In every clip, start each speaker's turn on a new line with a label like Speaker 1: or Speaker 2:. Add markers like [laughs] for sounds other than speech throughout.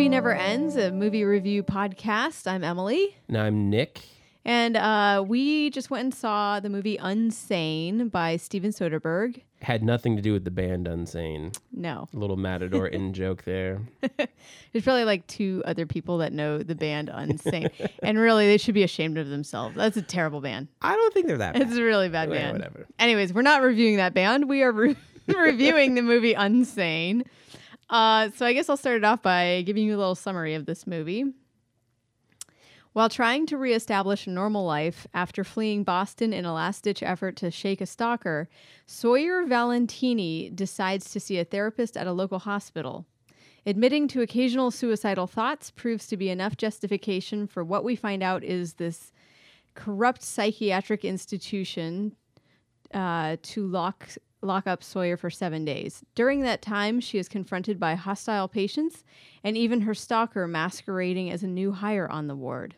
Speaker 1: welcome to the Movie Never Ends, a movie review podcast. I'm Emily,
Speaker 2: And I'm Nick.
Speaker 1: and uh, we just went and saw the movie Unsane by Steven Soderbergh.
Speaker 2: Had nothing to do with the band Unsane.
Speaker 1: No,
Speaker 2: A little Matador in [laughs] joke there.
Speaker 1: there's probably like two other people that know the band Unsane, [laughs] and really they should be ashamed of themselves. That's a terrible band.
Speaker 2: I don't think they're that bad.
Speaker 1: It's a really bad band.
Speaker 2: whatever.
Speaker 1: Anyways, we're not reviewing that band. We are re- [laughs] reviewing the movie Unsane. Uh, so I guess I'll start it off by giving you a little summary of this movie. While trying to reestablish a normal life after fleeing Boston in a last ditch effort to shake a stalker, Sawyer Valentini decides to see a therapist at a local hospital. Admitting to occasional suicidal thoughts proves to be enough justification for what we find out is this corrupt psychiatric institution uh, to lock lock up Sawyer for seven days. During that time, she is confronted by hostile patients and even her stalker masquerading as a new hire on the ward.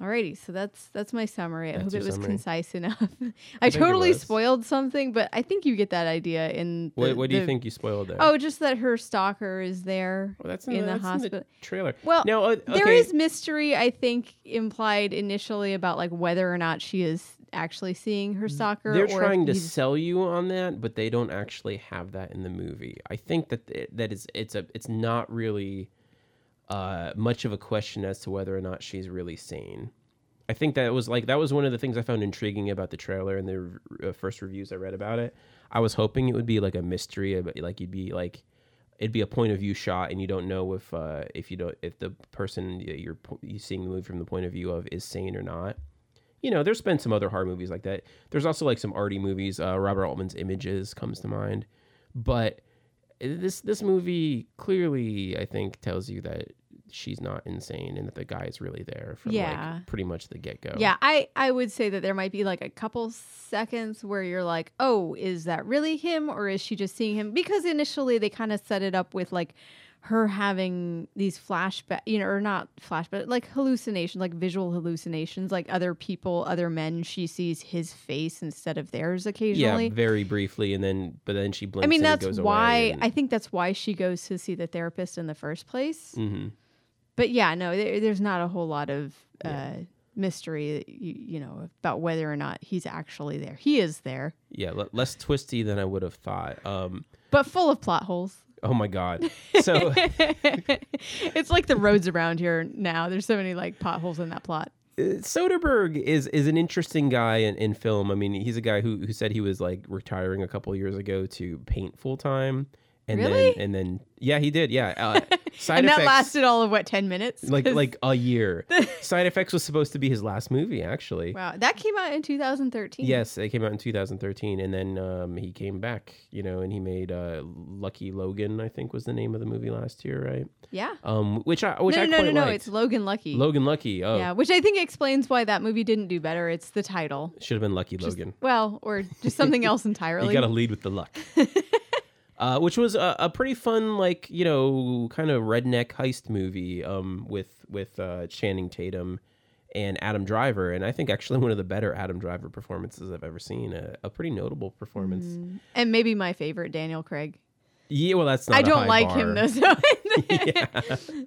Speaker 1: Alrighty, so that's that's my summary. I
Speaker 2: That's
Speaker 1: hope it was
Speaker 2: summary.
Speaker 1: concise enough. [laughs] I,
Speaker 2: it
Speaker 1: totally spoiled something, but I think you get that idea in. The,
Speaker 2: What, what do you think you spoiled there?
Speaker 1: Oh, just that her stalker is there
Speaker 2: Well, that's
Speaker 1: in, the
Speaker 2: that's
Speaker 1: hospital.
Speaker 2: trailer.
Speaker 1: Well,
Speaker 2: now, uh, okay,
Speaker 1: is mystery, I think, implied initially about like whether or not she is actually seeing her stalker.
Speaker 2: They're
Speaker 1: or
Speaker 2: trying to sell you on that, but they don't actually have that in the movie. I think that it, that is it's a it's not really uh, much of a question as to whether or not she's really sane. I think that was like that was one of the things I found intriguing about the trailer and the uh, first reviews I read about it. I was hoping it would be like a mystery, about, like you'd be like it'd be a point of view shot, and you don't know if uh, if you don't if the person you're you seeing the movie from the point of view of is sane or not you know, there's been some other horror movies like that. There's also like some arty movies. Uh, Robert Altman's Images comes to mind, but this this movie clearly, I think, tells you that she's not insane and that the guy is really there from
Speaker 1: Yeah.
Speaker 2: like pretty much the get go.
Speaker 1: Yeah, I I would say that there might be like a couple seconds where you're like, "Oh, is that really him or is she just seeing him?" Because initially they kind of set it up with like her having these flashback, you know, or not flash, but like hallucinations, like visual hallucinations, like other people, other men, she sees his face instead of theirs
Speaker 2: yeah,
Speaker 1: occasionally.
Speaker 2: very briefly, and then but then she blinks.
Speaker 1: I mean, that's why
Speaker 2: and-
Speaker 1: I think that's why she goes to see the therapist in the first place.
Speaker 2: Mhm.
Speaker 1: But yeah, no, there, there's not a whole lot of uh,
Speaker 2: Yeah.
Speaker 1: mystery, you, you know, about whether or not he's actually there. He is there,
Speaker 2: yeah, le- less twisty than I would have thought. Um,
Speaker 1: but full of plot holes.
Speaker 2: oh my god. [laughs] So
Speaker 1: it's like the roads around here now. There's so many like potholes in that plot.
Speaker 2: Uh, Soderbergh is is an interesting guy in, in film. I mean, he's a guy who who said he was like retiring a couple years ago to paint full time, and
Speaker 1: Really?
Speaker 2: then and then yeah, he did. Yeah, uh, [laughs] side
Speaker 1: and
Speaker 2: effects
Speaker 1: that lasted all of what ten minutes?
Speaker 2: like [laughs] like a year. [laughs] side effects was supposed to be his last movie, actually.
Speaker 1: wow, that came out in 2013.
Speaker 2: Yes, it came out in 2013, and then um, he came back, you know, and he made uh, Lucky Logan, I think was the name of the movie last year, right?
Speaker 1: yeah.
Speaker 2: Um, which I which
Speaker 1: no,
Speaker 2: I
Speaker 1: no, no, no.
Speaker 2: liked.
Speaker 1: It's Logan Lucky.
Speaker 2: Logan Lucky. Oh,
Speaker 1: Yeah, which I think explains why that movie didn't do better. It's the title.
Speaker 2: should have been Lucky
Speaker 1: Just-
Speaker 2: Logan.
Speaker 1: well, or just something else entirely.
Speaker 2: You got to lead with the luck. Uh, which was a, a pretty fun, like you know, kind of redneck heist movie um, with with uh, Channing Tatum and Adam Driver, and I think actually one of the better Adam Driver performances I've ever seen. A, a pretty notable performance.
Speaker 1: Mm. and maybe my favorite, Daniel Craig.
Speaker 2: Yeah, well, that's not.
Speaker 1: I don't like
Speaker 2: bar.
Speaker 1: him though. So [laughs] [laughs]
Speaker 2: yeah.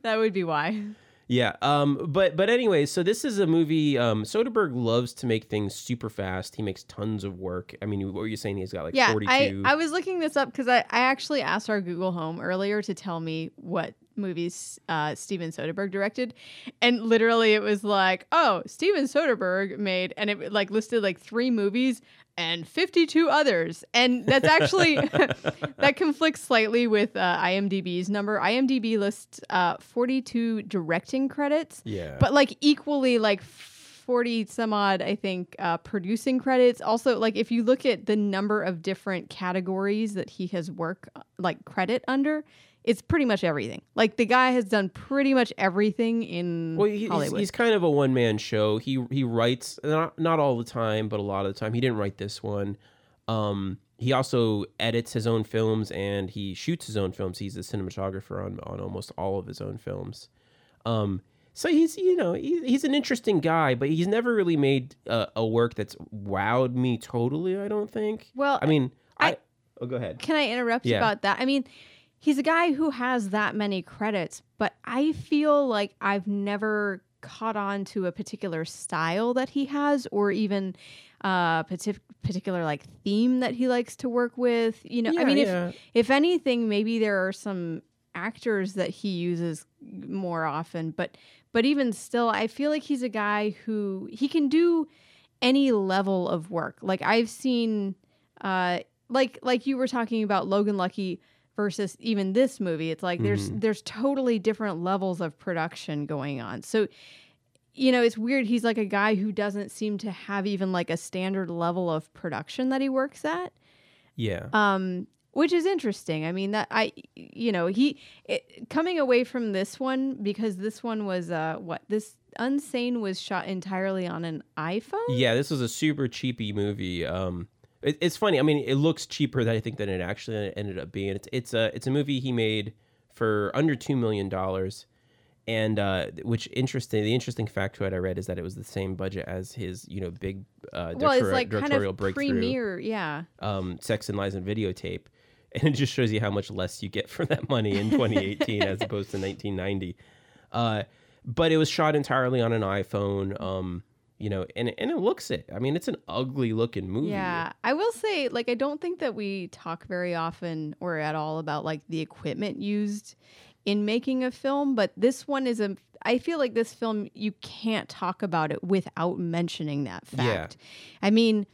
Speaker 1: that would be why.
Speaker 2: Yeah. Um. But but anyway, so this is a movie. Um. Soderbergh loves to make things super fast. He makes tons of work. I mean, what were you saying? He's got like
Speaker 1: Yeah,
Speaker 2: forty
Speaker 1: I. I was looking this up because I, I actually asked our Google Home earlier to tell me what movies uh, Steven Soderbergh directed, and literally it was like, oh, Steven Soderbergh made, and it like listed like three movies and 52 others, and that's actually [laughs] [laughs] that conflicts slightly with uh, IMDb's number. IMDb lists uh, 42 directing credits,
Speaker 2: yeah.
Speaker 1: but like equally like 40 some odd i think uh, producing credits also like if you look at the number of different categories that he has work uh, like credit under it's pretty much everything like the guy has done pretty much everything in
Speaker 2: Well, he-
Speaker 1: hollywood
Speaker 2: he's kind of a one man show. He he writes not not all the time, but a lot of the time. He didn't write this one. Um, he also edits his own films and he shoots his own films. He's a cinematographer on on almost all of his own films. Um, so he's you know he, he's an interesting guy, but he's never really made a, a work that's wowed me totally. I don't think.
Speaker 1: well
Speaker 2: I mean, I,
Speaker 1: I-
Speaker 2: oh, go ahead.
Speaker 1: can i interrupt you
Speaker 2: Yeah.
Speaker 1: about that i mean he's a guy who has that many credits, but I feel like I've never caught on to a particular style that he has or even uh partic- particular like theme that he likes to work with you know i mean
Speaker 2: yeah.
Speaker 1: if if anything maybe there are some actors that he uses more often but but even still i feel like he's a guy who he can do any level of work like i've seen uh like like you were talking about logan lucky versus even this movie it's like there's there's totally different levels of production going on. So you know it's weird he's like a guy who doesn't seem to have even like a standard level of production that he works at.
Speaker 2: Yeah.
Speaker 1: um which is interesting. I mean that i you know he it, coming away from this one because this one was uh what this unsane was shot entirely on an iphone?
Speaker 2: Yeah, this was a super cheapy movie. Um, it, it's funny. I mean, it looks cheaper than I think than it actually ended up being. It's it's a it's a movie he made for under two million dollars, and uh, which interesting. The interesting factoid I read is that it was the same budget as his you know big uh,
Speaker 1: well
Speaker 2: director-
Speaker 1: like kind
Speaker 2: directorial
Speaker 1: of
Speaker 2: breakthrough,
Speaker 1: premiere yeah
Speaker 2: um, Sex and Lies and Videotape, [laughs] and it just shows you how much less you get for that money in 2018 as opposed to 1990. Uh, but it was shot entirely on an iPhone. Um, you know, and and it looks it. I mean, it's an ugly looking movie.
Speaker 1: Yeah, I will say, like, I don't think that we talk very often or at all about like the equipment used in making a film, but this one is a. I feel like this film you can't talk about it without mentioning that fact. Yeah. I mean,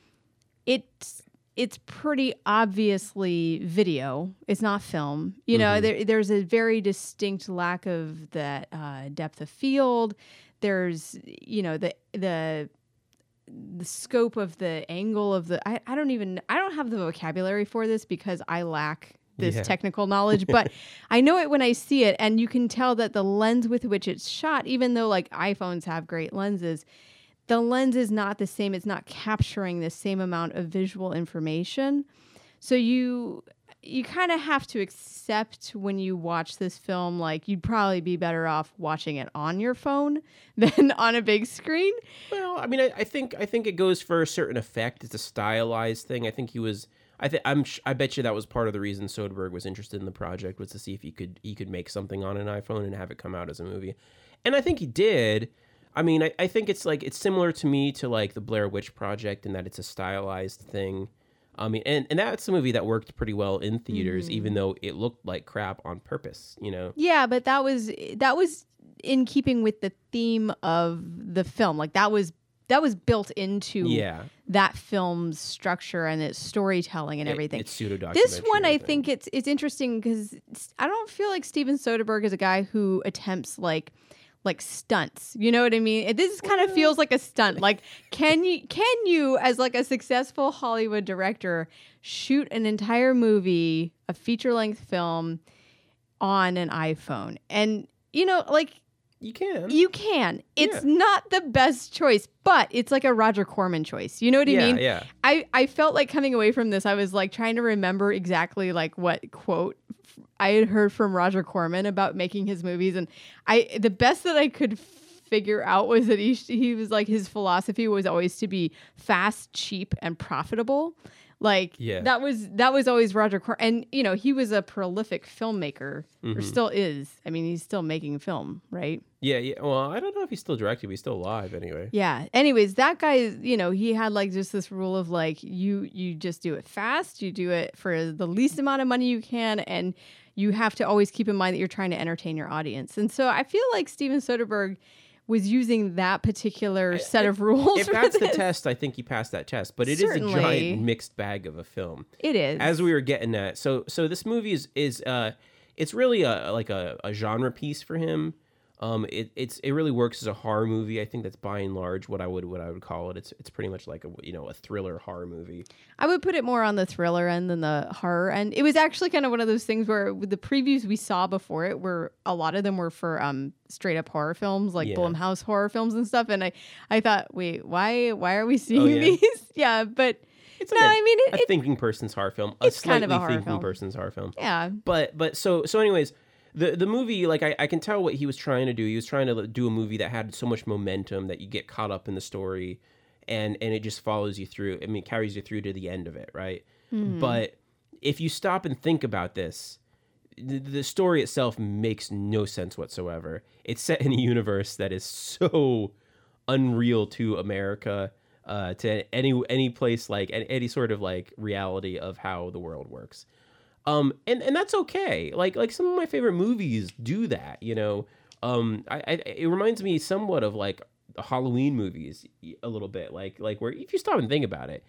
Speaker 1: it's it's pretty obviously video. It's not film. You know, there, there's a very distinct lack of that uh, depth of field. There's, you know, the the the scope of the angle of the I, I don't even I don't have the vocabulary for this because I lack this
Speaker 2: Yeah.
Speaker 1: technical knowledge, [laughs] but I know it when I see it and you can tell that the lens with which it's shot, even though like iPhones have great lenses, the lens is not the same. It's not capturing the same amount of visual information. So you you kind of have to accept when you watch this film like you'd probably be better off watching it on your phone [laughs] than on a big screen.
Speaker 2: Well, I mean, I, I think I think it goes for a certain effect. It's a stylized thing. I think he was. I think I'm. I bet you that was part of the reason Soderbergh was interested in the project was to see if he could he could make something on an iPhone and have it come out as a movie, and I think he did. I mean, I, I think it's like it's similar to me to like the Blair Witch Project in that it's a stylized thing. I mean, and, and that's a movie that worked pretty well in theaters, even mm-hmm. though it looked like crap on purpose. You know.
Speaker 1: Yeah, but that was that was in keeping with the theme of the film. Like that was that was built into
Speaker 2: Yeah.
Speaker 1: that film's structure and its storytelling and
Speaker 2: It-
Speaker 1: everything.
Speaker 2: it's pseudo
Speaker 1: this one, I think it's it's interesting because I don't feel like Steven Soderbergh is a guy who attempts like like stunts. You know what I mean? This kind of feels like a stunt. Like, can you can you as like a successful Hollywood director shoot an entire movie, a feature length film on an iPhone? And you know, like
Speaker 2: you can.
Speaker 1: you can. It's
Speaker 2: Yeah.
Speaker 1: not the best choice, but it's like a Roger Corman choice. You know what I
Speaker 2: yeah,
Speaker 1: mean?
Speaker 2: yeah.
Speaker 1: I, I felt like coming away from this, I was like trying to remember exactly like what quote I had heard from Roger Corman about making his movies, and I the best that I could figure out was that he he was like his philosophy was always to be fast, cheap, and profitable. Like
Speaker 2: Yeah.
Speaker 1: that was that was always Roger Corman, and you know he was a prolific filmmaker, or mm-hmm. still is. I mean, he's still making film, right?
Speaker 2: Yeah, yeah. Well, I don't know if he's still directing, but he's still alive anyway.
Speaker 1: Yeah. Anyways, that guy, you know, he had like just this rule of like you you just do it fast, you do it for the least amount of money you can, and you have to always keep in mind that you're trying to entertain your audience. And so I feel like Steven Soderbergh was using that particular set of rules.
Speaker 2: If that's the test, I think he passed that test. But it is a giant mixed bag of a film.
Speaker 1: it is.
Speaker 2: As we were getting at, so so this movie is is uh, it's really a like a, a genre piece for him. Um, it it's it really works as a horror movie. I think that's by and large what I would what I would call it. It's it's pretty much like a you know a thriller horror movie.
Speaker 1: I would put it more on the thriller end than the horror end. It was actually kind of one of those things where with the previews we saw before it were a lot of them were for um straight up horror films like
Speaker 2: Yeah.
Speaker 1: Blumhouse horror films and stuff and I I thought wait why why are we seeing
Speaker 2: Oh, yeah?
Speaker 1: these [laughs] yeah but
Speaker 2: It's
Speaker 1: no
Speaker 2: like a-
Speaker 1: I mean it,
Speaker 2: a thinking person's horror film, a
Speaker 1: it's kind of a horror
Speaker 2: thinking
Speaker 1: film.
Speaker 2: person's horror film.
Speaker 1: yeah
Speaker 2: but but so so anyways the the movie like I, I can tell what he was trying to do he was trying to do a movie that had so much momentum that you get caught up in the story and and it just follows you through i mean carries you through to the end of it right
Speaker 1: Hmm.
Speaker 2: but if you stop and think about this the, the story itself makes no sense whatsoever. It's set in a universe that is so unreal to America, uh, to any any place like any, any sort of like reality of how the world works. Um, and and that's okay. Like like some of my favorite movies do that. You know, um, I, I it reminds me somewhat of like Halloween movies a little bit. Like like where if you stop and think about it,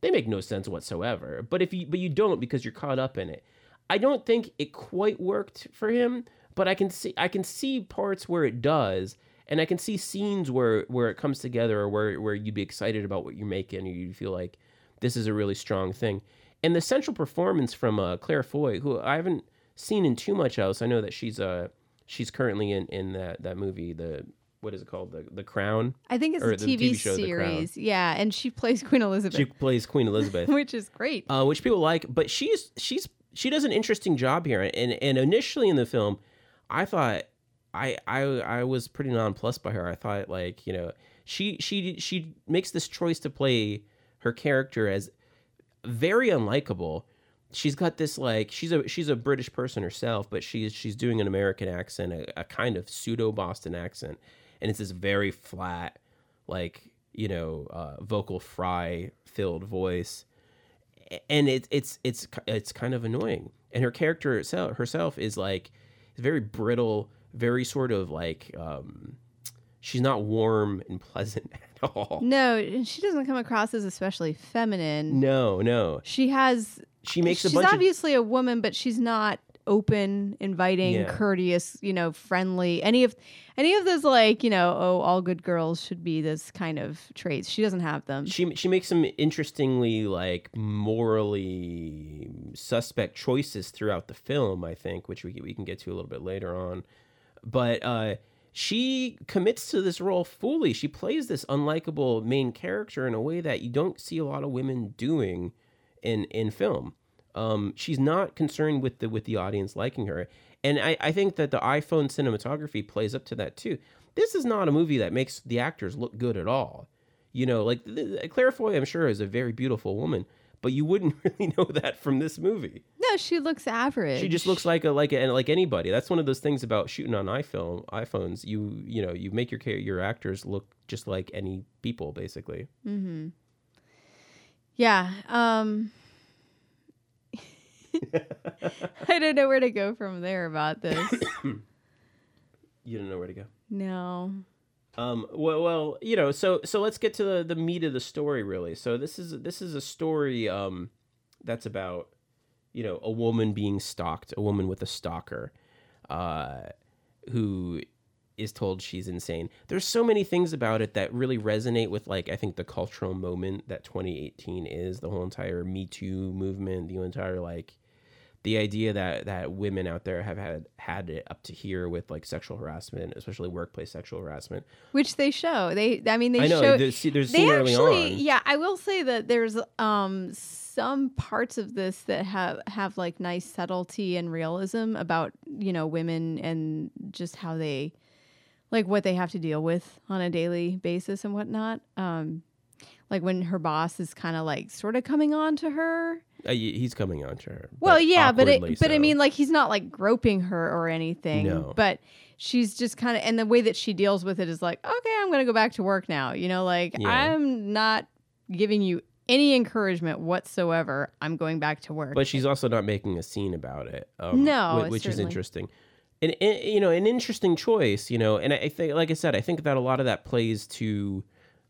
Speaker 2: they make no sense whatsoever. But if you but you don't because you're caught up in it. I don't think it quite worked for him, but I can see I can see parts where it does, and I can see scenes where where it comes together or where where you'd be excited about what you're making, or you feel like this is a really strong thing. And the central performance from uh, Claire Foy, who I haven't seen in too much else, I know that she's uh she's currently in in that that movie the what is it called the the Crown.
Speaker 1: I think it's
Speaker 2: Or
Speaker 1: a
Speaker 2: the
Speaker 1: TV,
Speaker 2: TV show, The
Speaker 1: series. Yeah, and she plays Queen Elizabeth,
Speaker 2: She plays Queen [laughs] Elizabeth.
Speaker 1: which is great.
Speaker 2: uh, which people like. But she's she's she does an interesting job here. And and initially in the film, I thought I I I was pretty nonplussed by her. I thought like you know she she she makes this choice to play her character as very unlikable. She's got this like she's a she's a British person herself, but she's she's doing an American accent, a, a kind of pseudo Boston accent, and it's this very flat, like you know, uh, vocal fry filled voice and it's it's it's it's kind of annoying. And her character itself herself is like very brittle, very sort of like um, she's not warm and [laughs] pleasant [laughs] all.
Speaker 1: no, she doesn't come across as especially feminine.
Speaker 2: No, no.
Speaker 1: She has.
Speaker 2: She makes
Speaker 1: she's
Speaker 2: a bunch of
Speaker 1: obviously a woman, but she's not open, inviting,
Speaker 2: Yeah.
Speaker 1: courteous. You know, friendly. Any of any of those like you know, oh, all good girls should be this kind of traits. She doesn't have them.
Speaker 2: she she makes some interestingly like morally suspect choices throughout the film i think which we, we can get to a little bit later on but uh she commits to this role fully. She plays this unlikable main character in a way that you don't see a lot of women doing in in film. Um she's not concerned with the with the audience liking her. And i i think that the iphone cinematography plays up to that too. This is not a movie that makes the actors look good at all. You know, like Claire Foy, I'm sure, is a very beautiful woman, but you wouldn't [laughs] really know that from this movie.
Speaker 1: No, she looks average.
Speaker 2: She just looks like a like a, like anybody. That's one of those things about shooting on iPhone iPhones. You you know you make your your actors look just like any people, basically.
Speaker 1: Mm-hmm. Yeah. Um. [laughs] I don't know where to go from there about this. [coughs]
Speaker 2: You don't know where to go.
Speaker 1: No.
Speaker 2: Um, well, well, you know, so so let's get to the, the meat of the story, really. So this is this is a story um, that's about you know a woman being stalked, a woman with a stalker, uh, who is told she's insane. There's so many things about it that really resonate with like I think the cultural moment that 2018 is, the whole entire Me Too movement, the entire like the idea that that women out there have had had it up to here with like sexual harassment, especially workplace sexual harassment.
Speaker 1: Which they show. They. I mean, they
Speaker 2: I know
Speaker 1: show.
Speaker 2: there's, there's
Speaker 1: they actually.
Speaker 2: on.
Speaker 1: Yeah, I will say that there's um some parts of this that have have like nice subtlety and realism about you know women and just how they like what they have to deal with on a daily basis and whatnot. Um, like when her boss is kind of like sort of coming on to her.
Speaker 2: Uh, he's coming on to her.
Speaker 1: Well, yeah, but it,
Speaker 2: awkwardly
Speaker 1: but I mean, like he's not like groping her or anything.
Speaker 2: No.
Speaker 1: But she's just kind of, and the way that she deals with it is like, okay, I'm gonna go back to work now. You know, like
Speaker 2: Yeah.
Speaker 1: I'm not giving you any encouragement whatsoever. I'm going back to work.
Speaker 2: but she's also not making a scene about it. Um,
Speaker 1: No,
Speaker 2: whi- which is interesting. And, and you know, an interesting choice. You know, and I, think, like I said, I think that a lot of that plays to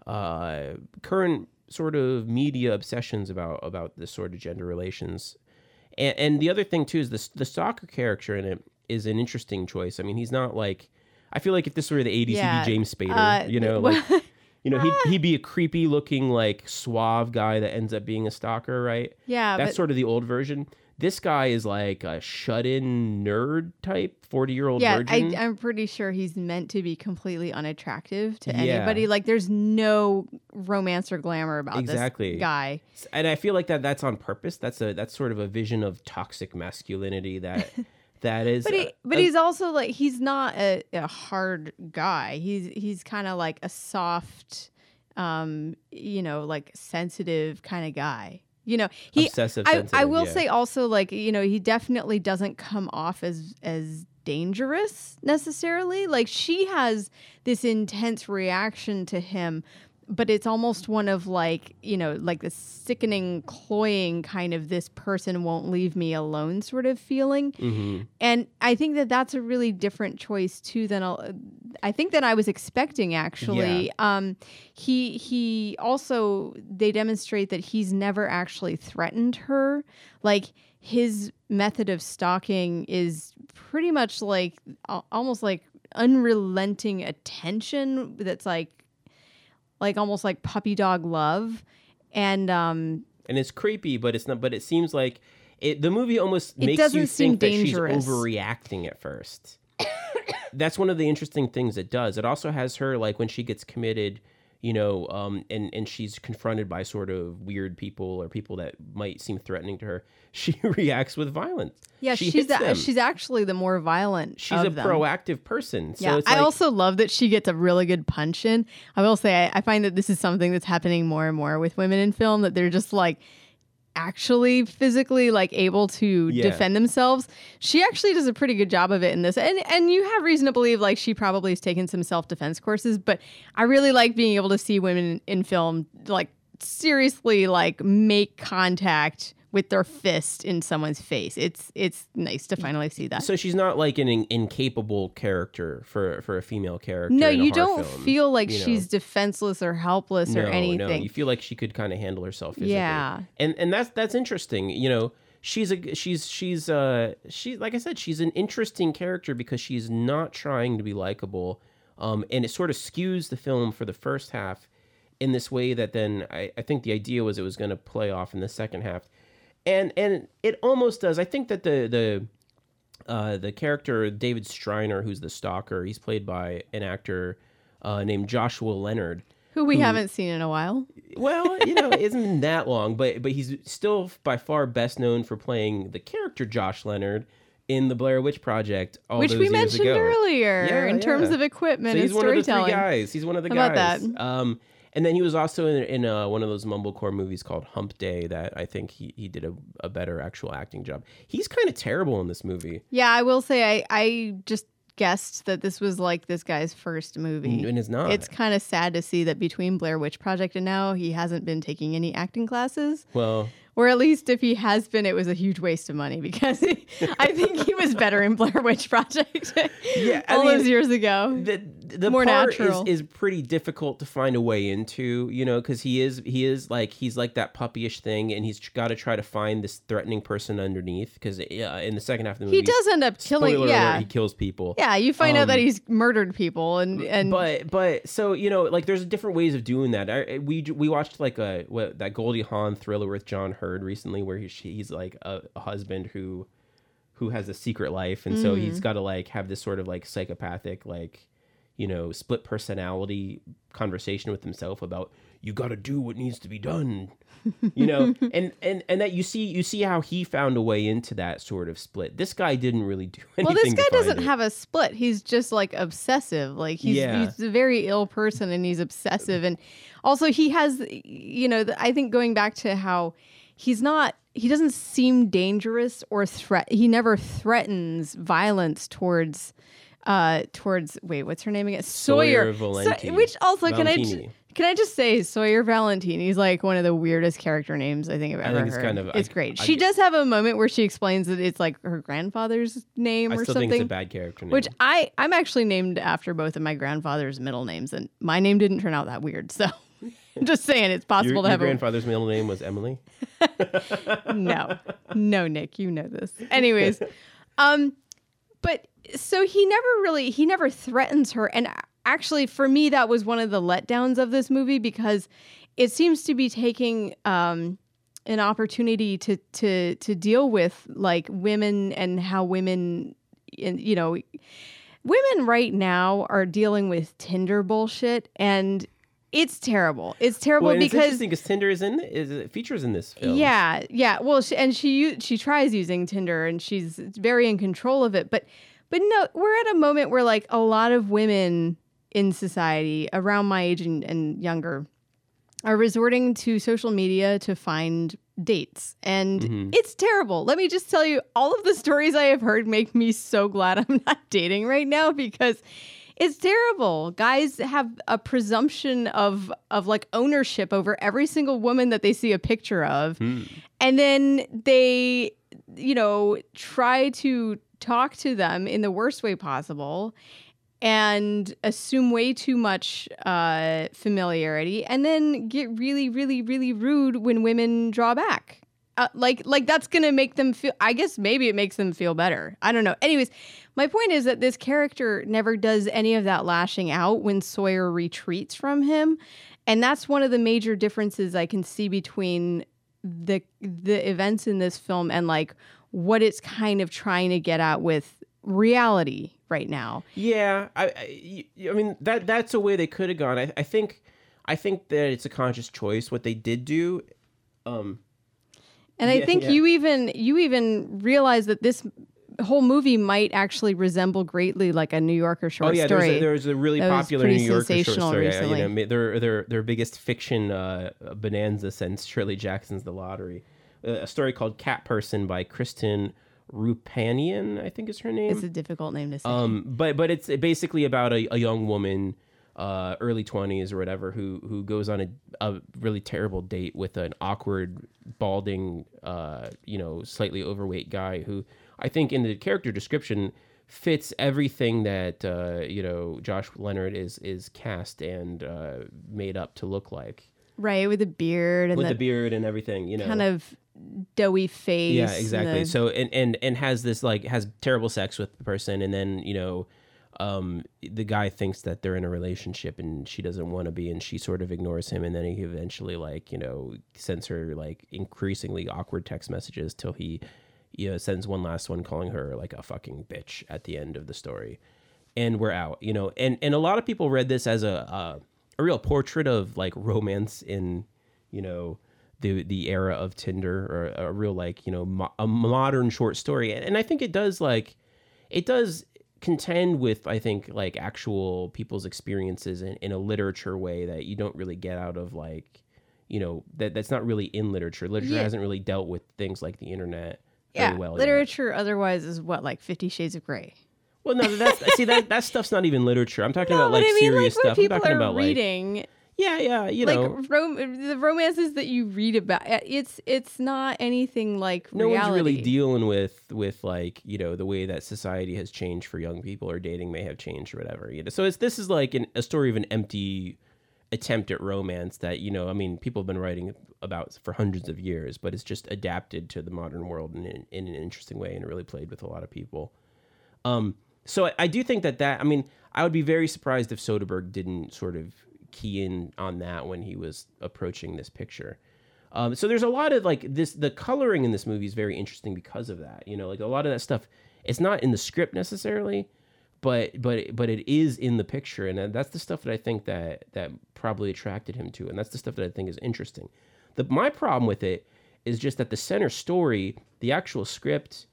Speaker 2: uh, current sort of media obsessions about about this sort of gender relations. And, and the other thing too is this the soccer character in it is an interesting choice. I mean, he's not like I feel like if this were the 80s,
Speaker 1: Yeah,
Speaker 2: he'd be James Spader.
Speaker 1: Uh,
Speaker 2: you know, like [laughs] you know, he'd, ah. he'd be a creepy looking like suave guy that ends up being a stalker, right?
Speaker 1: yeah,
Speaker 2: That's
Speaker 1: but
Speaker 2: sort of the old version. This guy is like a shut-in nerd type, forty-year-old
Speaker 1: yeah,
Speaker 2: virgin.
Speaker 1: I, I'm pretty sure he's meant to be completely unattractive to
Speaker 2: Yeah.
Speaker 1: anybody. Like, there's no romance or glamour about
Speaker 2: Exactly.
Speaker 1: this guy.
Speaker 2: and I feel like that that's on purpose. That's a that's sort of a vision of toxic masculinity that [laughs] that is.
Speaker 1: But he,
Speaker 2: uh,
Speaker 1: but
Speaker 2: uh,
Speaker 1: he's also like he's not a, a hard guy. He's he's kind of like a soft, um, you know, like sensitive kind of guy. You know, he
Speaker 2: Obsessive,
Speaker 1: I, I will
Speaker 2: yeah.
Speaker 1: say also like you know he definitely doesn't come off as as dangerous necessarily. Like she has this intense reaction to him, but it's almost one of like you know like the sickening, cloying kind of this person won't leave me alone sort of feeling.
Speaker 2: Mhm.
Speaker 1: And I think that that's a really different choice too than a, I think that I was expecting actually. Um, he he also they demonstrate that he's never actually threatened her. Like his method of stalking is pretty much like almost like unrelenting attention. That's like like almost like puppy dog love. And um,
Speaker 2: and it's creepy, but it's not. But it seems like it. The movie almost
Speaker 1: It
Speaker 2: makes you think that
Speaker 1: dangerous.
Speaker 2: she's overreacting at first. [coughs] That's one of the interesting things it does. It also has her like when she gets committed, you know, um, and and she's confronted by sort of weird people or people that might seem threatening to her. [laughs] She reacts with violence.
Speaker 1: yeah,
Speaker 2: she
Speaker 1: she's
Speaker 2: them.
Speaker 1: she's actually the more violent.
Speaker 2: she's a
Speaker 1: them.
Speaker 2: proactive person. So
Speaker 1: yeah,
Speaker 2: it's
Speaker 1: I
Speaker 2: like,
Speaker 1: also love that she gets a really good punch in. I will say, I, I find that this is something that's happening more and more with women in film that they're just like actually physically like able to
Speaker 2: Yeah.
Speaker 1: defend themselves. She actually does a pretty good job of it in this. And and you have reason to believe like she probably has taken some self-defense courses, but I really like being able to see women in film like seriously like make contact with their fist in someone's face. It's it's nice to finally see that.
Speaker 2: So she's not like an in- incapable character for for a female character.
Speaker 1: No, you don't
Speaker 2: film,
Speaker 1: feel like
Speaker 2: you know?
Speaker 1: she's defenseless or helpless
Speaker 2: no,
Speaker 1: or
Speaker 2: No,
Speaker 1: anything.
Speaker 2: you feel like she could kind of handle herself physically.
Speaker 1: Yeah.
Speaker 2: and and that's that's interesting. You know, she's a she's she's uh she like I said, she's an interesting character because she's not trying to be likable, um, and it sort of skews the film for the first half in this way that then I, I think the idea was it was going to play off in the second half, and and it almost does. I think that the the uh, the character David Striner, who's the stalker, he's played by an actor uh, named Joshua Leonard.
Speaker 1: who we haven't seen in a while.
Speaker 2: Well, you know, it [laughs] isn't been that long, but but he's still by far best known for playing the character Josh Leonard in the Blair Witch Project, all
Speaker 1: which we mentioned
Speaker 2: ago.
Speaker 1: earlier
Speaker 2: Yeah,
Speaker 1: in terms of equipment
Speaker 2: So he's
Speaker 1: and
Speaker 2: one of the three
Speaker 1: storytelling.
Speaker 2: guys. He's one of the
Speaker 1: How about
Speaker 2: guys.
Speaker 1: that?
Speaker 2: Um, and then he was also in, in uh, one of those mumblecore movies called Hump Day that I think he, he did a, a better actual acting job. He's kind of terrible in this movie.
Speaker 1: Yeah, I will say I I just guessed that this was like this guy's first movie.
Speaker 2: And it's not.
Speaker 1: It's kind of sad to see that between Blair Witch Project and now he hasn't been taking any acting classes.
Speaker 2: well,
Speaker 1: Or at least if he has been, it was a huge waste of money because I think he was better in Blair Witch Project [laughs]
Speaker 2: Yeah, I
Speaker 1: all
Speaker 2: mean,
Speaker 1: those years ago.
Speaker 2: the the
Speaker 1: More natural.
Speaker 2: is, is pretty difficult to find a way into, you know, because he is he is like he's like that puppyish thing, and he's got to try to find this threatening person underneath. Because uh, in the second half of the movie,
Speaker 1: He does end up killing. yeah,
Speaker 2: alert, he kills people.
Speaker 1: yeah. You find out that
Speaker 2: Um,
Speaker 1: he's murdered people, and and
Speaker 2: but but so you know like there's different ways of doing that. I, we we watched like a what, that Goldie Hawn thriller with John Heard recently, where he's he's like a, a husband who who has a secret life, and so
Speaker 1: Mm.
Speaker 2: he's got to like have this sort of like psychopathic like you know split personality conversation with himself about you got to do what needs to be done [laughs] you know and and and that you see you see how he found a way into that sort of split this guy didn't really do anything
Speaker 1: well, this guy doesn't
Speaker 2: it.
Speaker 1: have a split. He's just like obsessive. Like he's
Speaker 2: Yeah.
Speaker 1: he's a very ill person, and he's obsessive. And also, he has, you know, the, I think going back to how he's not. He doesn't seem dangerous or threat. He never threatens violence towards. Uh, towards wait, what's her name again?
Speaker 2: Sawyer
Speaker 1: So-
Speaker 2: Valenti.
Speaker 1: which also can I
Speaker 2: Valentini.
Speaker 1: ju- can I just say Sawyer Valentini is like one of the weirdest character names I think I've
Speaker 2: I
Speaker 1: ever
Speaker 2: think it's
Speaker 1: heard.
Speaker 2: kind of-
Speaker 1: it's
Speaker 2: I-
Speaker 1: great.
Speaker 2: I
Speaker 1: she does have a moment where she explains that it's like her grandfather's name
Speaker 2: I
Speaker 1: or
Speaker 2: still
Speaker 1: something.
Speaker 2: think it's a bad character name.
Speaker 1: Which I I'm actually named after both of my grandfather's middle names, and my name didn't turn out that weird. So [laughs] just saying it's possible
Speaker 2: your,
Speaker 1: to
Speaker 2: your
Speaker 1: have
Speaker 2: grandfather's middle name was Emily. [laughs]
Speaker 1: no, no, Nick, you know this. Anyways, um, but so he never really he never threatens her, and actually for me that was one of the letdowns of this movie because it seems to be taking um an opportunity to to to deal with like women and how women and you know women right now are dealing with Tinder bullshit and it's terrible. It's terrible
Speaker 2: Well, and it's
Speaker 1: because
Speaker 2: interesting because Tinder is in is features in this film.
Speaker 1: yeah, yeah. Well, she, and she she tries using Tinder and she's very in control of it. But but no, we're at a moment where like a lot of women in society around my age and, and younger are resorting to social media to find dates and
Speaker 2: Mhm.
Speaker 1: it's terrible. Let me just tell you all of the stories I have heard make me so glad I'm not dating right now because it's terrible. Guys have a presumption of of like ownership over every single woman that they see a picture of
Speaker 2: Hmm.
Speaker 1: and then they you know try to talk to them in the worst way possible and assume way too much uh, familiarity and then get really really really rude when women draw back uh, like like that's gonna make them feel i guess maybe it makes them feel better i don't know anyways my point is that this character never does any of that lashing out when sawyer retreats from him and that's one of the major differences i can see between the the events in this film and like what it's kind of trying to get at with reality right now
Speaker 2: Yeah, I, I mean that that's a way they could have gone. I, I think, I think that it's a conscious choice. What they did do, um,
Speaker 1: And I
Speaker 2: Yeah,
Speaker 1: think
Speaker 2: yeah.
Speaker 1: you even you even realize that this whole movie might actually resemble greatly like a New Yorker short story.
Speaker 2: oh yeah,
Speaker 1: story.
Speaker 2: there's a, there's a really
Speaker 1: that
Speaker 2: popular New Yorker short story.
Speaker 1: recently.
Speaker 2: You know, their their their biggest fiction uh, bonanza since Shirley Jackson's The Lottery, uh, a story called Cat Person by Kristen Roupenian, I think is her name.
Speaker 1: it's a difficult name to say.
Speaker 2: Um, but but it's basically about a, a young woman, uh, early twenties or whatever, who who goes on a, a really terrible date with an awkward, balding, uh, you know, slightly overweight guy who I think in the character description fits everything that uh, you know Josh Leonard is is cast and uh, made up to look like
Speaker 1: right, with a beard and
Speaker 2: with
Speaker 1: the,
Speaker 2: the beard and everything. You know,
Speaker 1: kind of doughy face.
Speaker 2: yeah
Speaker 1: and
Speaker 2: exactly
Speaker 1: the-
Speaker 2: so and, and and has this like has terrible sex with the person and then you know um the guy thinks that they're in a relationship and she doesn't want to be and she sort of ignores him and then he eventually like you know sends her like increasingly awkward text messages till he you know sends one last one calling her like a fucking bitch at the end of the story. And we're out you know? And and a lot of people read this as a a, a real portrait of like romance in you know the the era of Tinder or a real like you know mo- a modern short story. And, and I think it does like it does contend with I think like actual people's experiences in, in a literature way that you don't really get out of like you know that that's not really in literature. Literature
Speaker 1: Yeah.
Speaker 2: hasn't really dealt with things like the internet
Speaker 1: yeah,
Speaker 2: well
Speaker 1: literature otherwise is what like Fifty Shades of Grey.
Speaker 2: well no that's [laughs] see that that stuff's not even literature. I'm talking
Speaker 1: No,
Speaker 2: about like
Speaker 1: I mean,
Speaker 2: serious
Speaker 1: like
Speaker 2: stuff. I'm talking
Speaker 1: are
Speaker 2: about like
Speaker 1: reading,
Speaker 2: yeah yeah you
Speaker 1: like
Speaker 2: know.
Speaker 1: rom- the romances that you read about, uh, it's it's not anything like
Speaker 2: no
Speaker 1: reality.
Speaker 2: one's really dealing with with like you know the way that society has changed for young people or dating may have changed or whatever you know. So it's this is like an, a story of an empty attempt at romance that you know i mean people have been writing about for hundreds of years but it's just adapted to the modern world in, in, an interesting way and it really played with a lot of people um so I, I do think that that i mean i would be very surprised if soderbergh didn't sort of key in on that when he was approaching this picture um, so there's a lot of like this. The coloring in this movie is very interesting because of that. You know, like a lot of that stuff. It's not in the script necessarily, but but but it is in the picture, and uh, that's the stuff that I think that that probably attracted him to, and that's the stuff that I think is interesting. The my problem with it is just that the center story, the actual script,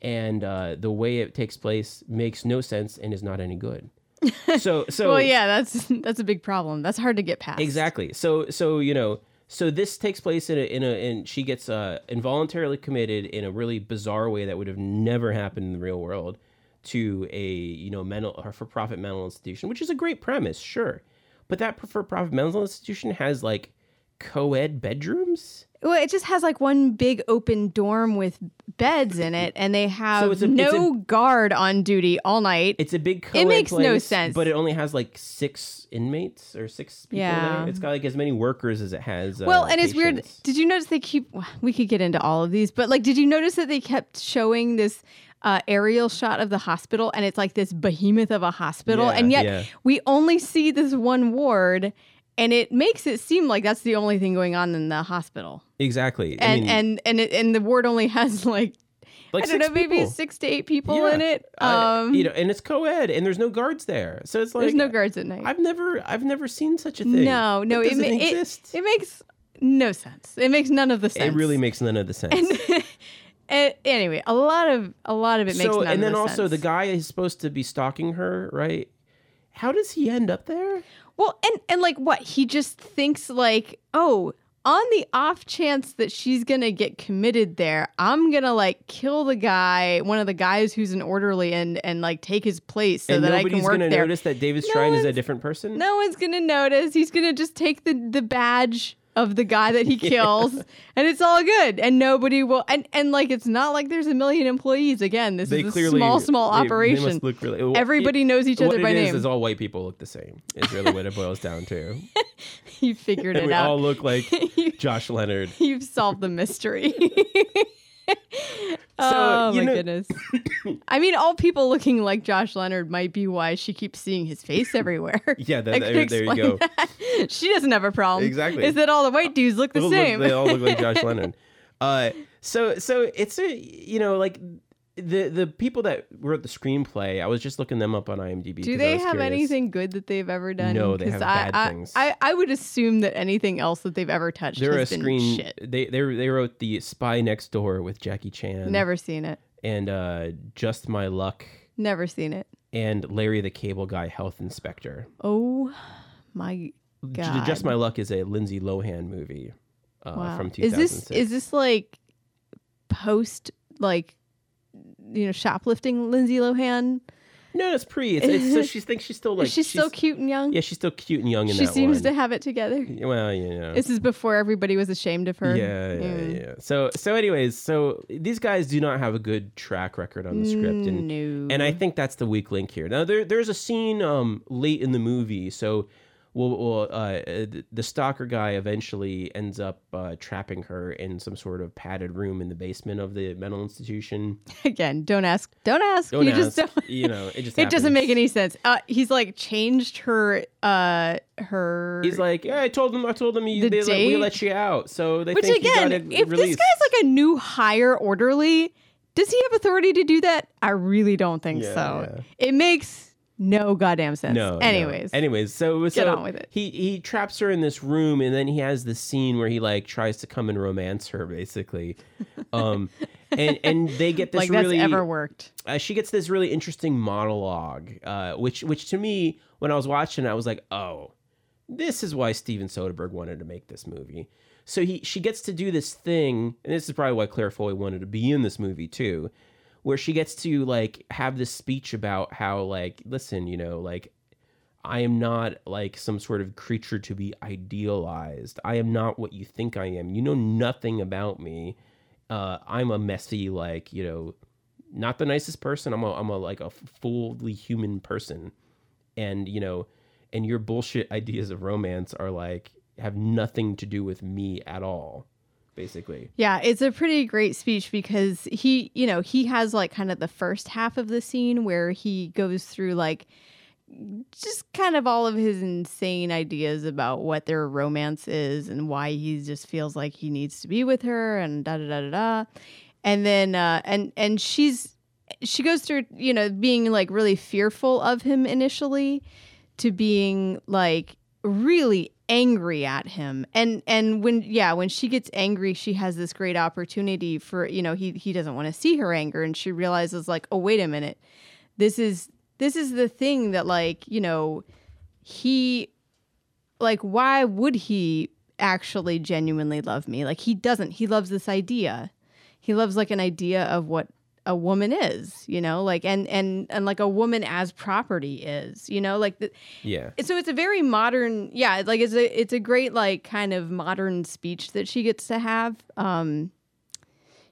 Speaker 2: and uh, the way it takes place makes no sense and is not any good. [laughs] So so
Speaker 1: well, yeah, that's [laughs] that's a big problem. That's hard to get past.
Speaker 2: Exactly. So so you know so this takes place in a in a and she gets uh, involuntarily committed in a really bizarre way that would have never happened in the real world to a you know mental or for profit mental institution, which is a great premise, sure, but that for profit mental institution has like co-ed bedrooms.
Speaker 1: Well, it just has like one big open dorm with beds in it, and they have
Speaker 2: it's a-
Speaker 1: no
Speaker 2: it's
Speaker 1: guard on duty all night.
Speaker 2: It's a big co-ed
Speaker 1: makes no sense.
Speaker 2: but it only has like six inmates or six people
Speaker 1: Yeah.
Speaker 2: there. It's got like as many workers as it has. Uh,
Speaker 1: well, and it's weird. Did you notice they keep? We could get into all of these, but like, did you notice that they kept showing this? Uh, aerial shot of the hospital, and it's like this behemoth of a hospital,
Speaker 2: Yeah,
Speaker 1: and yet
Speaker 2: yeah.
Speaker 1: we only see this one ward, and it makes it seem like that's the only thing going on in the hospital.
Speaker 2: Exactly. I
Speaker 1: And
Speaker 2: mean,
Speaker 1: and and it, and the ward only has like,
Speaker 2: like
Speaker 1: I don't know, maybe
Speaker 2: people.
Speaker 1: six to eight people
Speaker 2: Yeah.
Speaker 1: in it.
Speaker 2: Uh,
Speaker 1: Um,
Speaker 2: you know, and it's co-ed, and there's no guards there, so it's like
Speaker 1: there's no guards at night.
Speaker 2: I've never, I've never seen such a thing.
Speaker 1: No, no, it, ma-
Speaker 2: doesn't
Speaker 1: it,
Speaker 2: exist.
Speaker 1: it makes no sense. It makes none of the sense.
Speaker 2: It really makes none of the [laughs] sense.
Speaker 1: And anyway, a lot of a lot of it makes
Speaker 2: so, and then also the guy is supposed to be stalking her, right? How does he end up there?
Speaker 1: Well, and and like what he just thinks like, oh, on the off chance that she's gonna get committed there, I'm gonna like kill the guy, one of the guys who's an orderly, and and like take his place so
Speaker 2: and
Speaker 1: that I can work there.
Speaker 2: Nobody's gonna notice that David
Speaker 1: No
Speaker 2: Strine is a different person.
Speaker 1: No one's gonna notice. He's gonna just take the the badge of the guy that he [laughs] kills, and it's all good. And nobody will. And and like it's not like there's a million employees. Again, this
Speaker 2: they
Speaker 1: is a
Speaker 2: clearly
Speaker 1: small small
Speaker 2: they- they
Speaker 1: operation.
Speaker 2: look really, well,
Speaker 1: Everybody
Speaker 2: it-
Speaker 1: knows each other by
Speaker 2: is
Speaker 1: name.
Speaker 2: is all white people look the same. Is really what it boils down to. [laughs]
Speaker 1: you figured [laughs] it
Speaker 2: we
Speaker 1: out.
Speaker 2: all look like Josh Leonard.
Speaker 1: You've solved the mystery. Oh my
Speaker 2: know-
Speaker 1: goodness. [coughs] I mean, all people looking like Josh Leonard might be why she keeps seeing his face [laughs] everywhere.
Speaker 2: Yeah, that- [laughs] there- there you go.
Speaker 1: that. [laughs] She doesn't have a problem.
Speaker 2: Exactly.
Speaker 1: Is that all the white dudes look the
Speaker 2: look-
Speaker 1: same?
Speaker 2: they all look like Josh Leonard. Uh, so so it's a you know like the the people that wrote the screenplay. I was just looking them up on IMDb.
Speaker 1: Do
Speaker 2: I
Speaker 1: they have
Speaker 2: curious.
Speaker 1: anything good that they've ever done?
Speaker 2: No, they have
Speaker 1: I,
Speaker 2: bad
Speaker 1: I,
Speaker 2: things.
Speaker 1: I, I would assume that anything else that they've ever touched
Speaker 2: They're a
Speaker 1: has been
Speaker 2: screen.
Speaker 1: shit.
Speaker 2: They they they wrote the Spy Next Door with Jackie Chan.
Speaker 1: Never seen it.
Speaker 2: And uh, Just My Luck
Speaker 1: Never seen it.
Speaker 2: and Larry the Cable Guy Health Inspector.
Speaker 1: Oh my god.
Speaker 2: Just My Luck is a Lindsay Lohan movie uh,
Speaker 1: Wow.
Speaker 2: from
Speaker 1: Is
Speaker 2: 2006.
Speaker 1: this is this like post like you know shoplifting Lindsay Lohan?
Speaker 2: no, it's pre. It's, it's so she thinks she's still like
Speaker 1: Is she still cute and young?
Speaker 2: Yeah, she's still cute and young in
Speaker 1: she seems to have it together.
Speaker 2: Well, you know.
Speaker 1: This is before everybody was ashamed of her.
Speaker 2: Yeah, yeah,
Speaker 1: Mm.
Speaker 2: yeah. So, so, anyways, so these guys do not have a good track record on the script, and
Speaker 1: no.
Speaker 2: and I think that's the weak link here. Now, there, there's a scene um late in the movie, so. Well, well uh, the- stalker guy eventually ends up uh, trapping her in some sort of padded room in the basement of the mental institution. [laughs]
Speaker 1: again, don't ask. Don't ask.
Speaker 2: Don't
Speaker 1: you
Speaker 2: ask,
Speaker 1: just don't.
Speaker 2: you know, it just [laughs]
Speaker 1: It doesn't make any sense. Uh, he's like changed her. Uh, her.
Speaker 2: He's like, yeah, I told them, I told them, you,
Speaker 1: The
Speaker 2: they let, we let you out, so they
Speaker 1: Which
Speaker 2: think
Speaker 1: again,
Speaker 2: you got it
Speaker 1: if
Speaker 2: released.
Speaker 1: this guy's like a new hire orderly, does he have authority to do that? I really don't think
Speaker 2: Yeah,
Speaker 1: so.
Speaker 2: yeah.
Speaker 1: It makes no goddamn sense.
Speaker 2: No. no.
Speaker 1: Anyways,
Speaker 2: Anyways, so
Speaker 1: Get
Speaker 2: so
Speaker 1: on with it.
Speaker 2: He he traps her in this room, and then he has this scene where he like tries to come and romance her, basically. [laughs] Um, and and they get this
Speaker 1: like that's
Speaker 2: really
Speaker 1: ever worked.
Speaker 2: uh, she gets this really interesting monologue, uh, which which to me when I was watching, I was like, oh, this is why Steven Soderbergh wanted to make this movie. So he she gets to do this thing, and this is probably why Claire Foy wanted to be in this movie too, where she gets to like have this speech about how like listen, you know, like I am not like some sort of creature to be idealized. I am not what you think I am. You know nothing about me. Uh, I'm a messy, like you know, not the nicest person. I'm a, I'm a like a fully human person, and you know, and your bullshit [laughs] ideas of romance are like have nothing to do with me at all, basically.
Speaker 1: Yeah, it's a pretty great speech because he, you know, he has like kind of the first half of the scene where he goes through like just kind of all of his insane ideas about what their romance is and why he just feels like he needs to be with her and da da da da da. And then uh and and she's she goes through, you know, being like really fearful of him initially to being like really angry at him. And and when yeah when she gets angry she has this great opportunity for you know he he doesn't want to see her anger and she realizes like oh wait a minute. This is this is the thing that like you know he like why would he actually genuinely love me? Like he doesn't. He loves this idea. He loves like an idea of what a woman is you know like and and and like a woman as property is you know like the,
Speaker 2: Yeah.
Speaker 1: so it's a very modern yeah it's like it's a it's a great like kind of modern speech that she gets to have. Um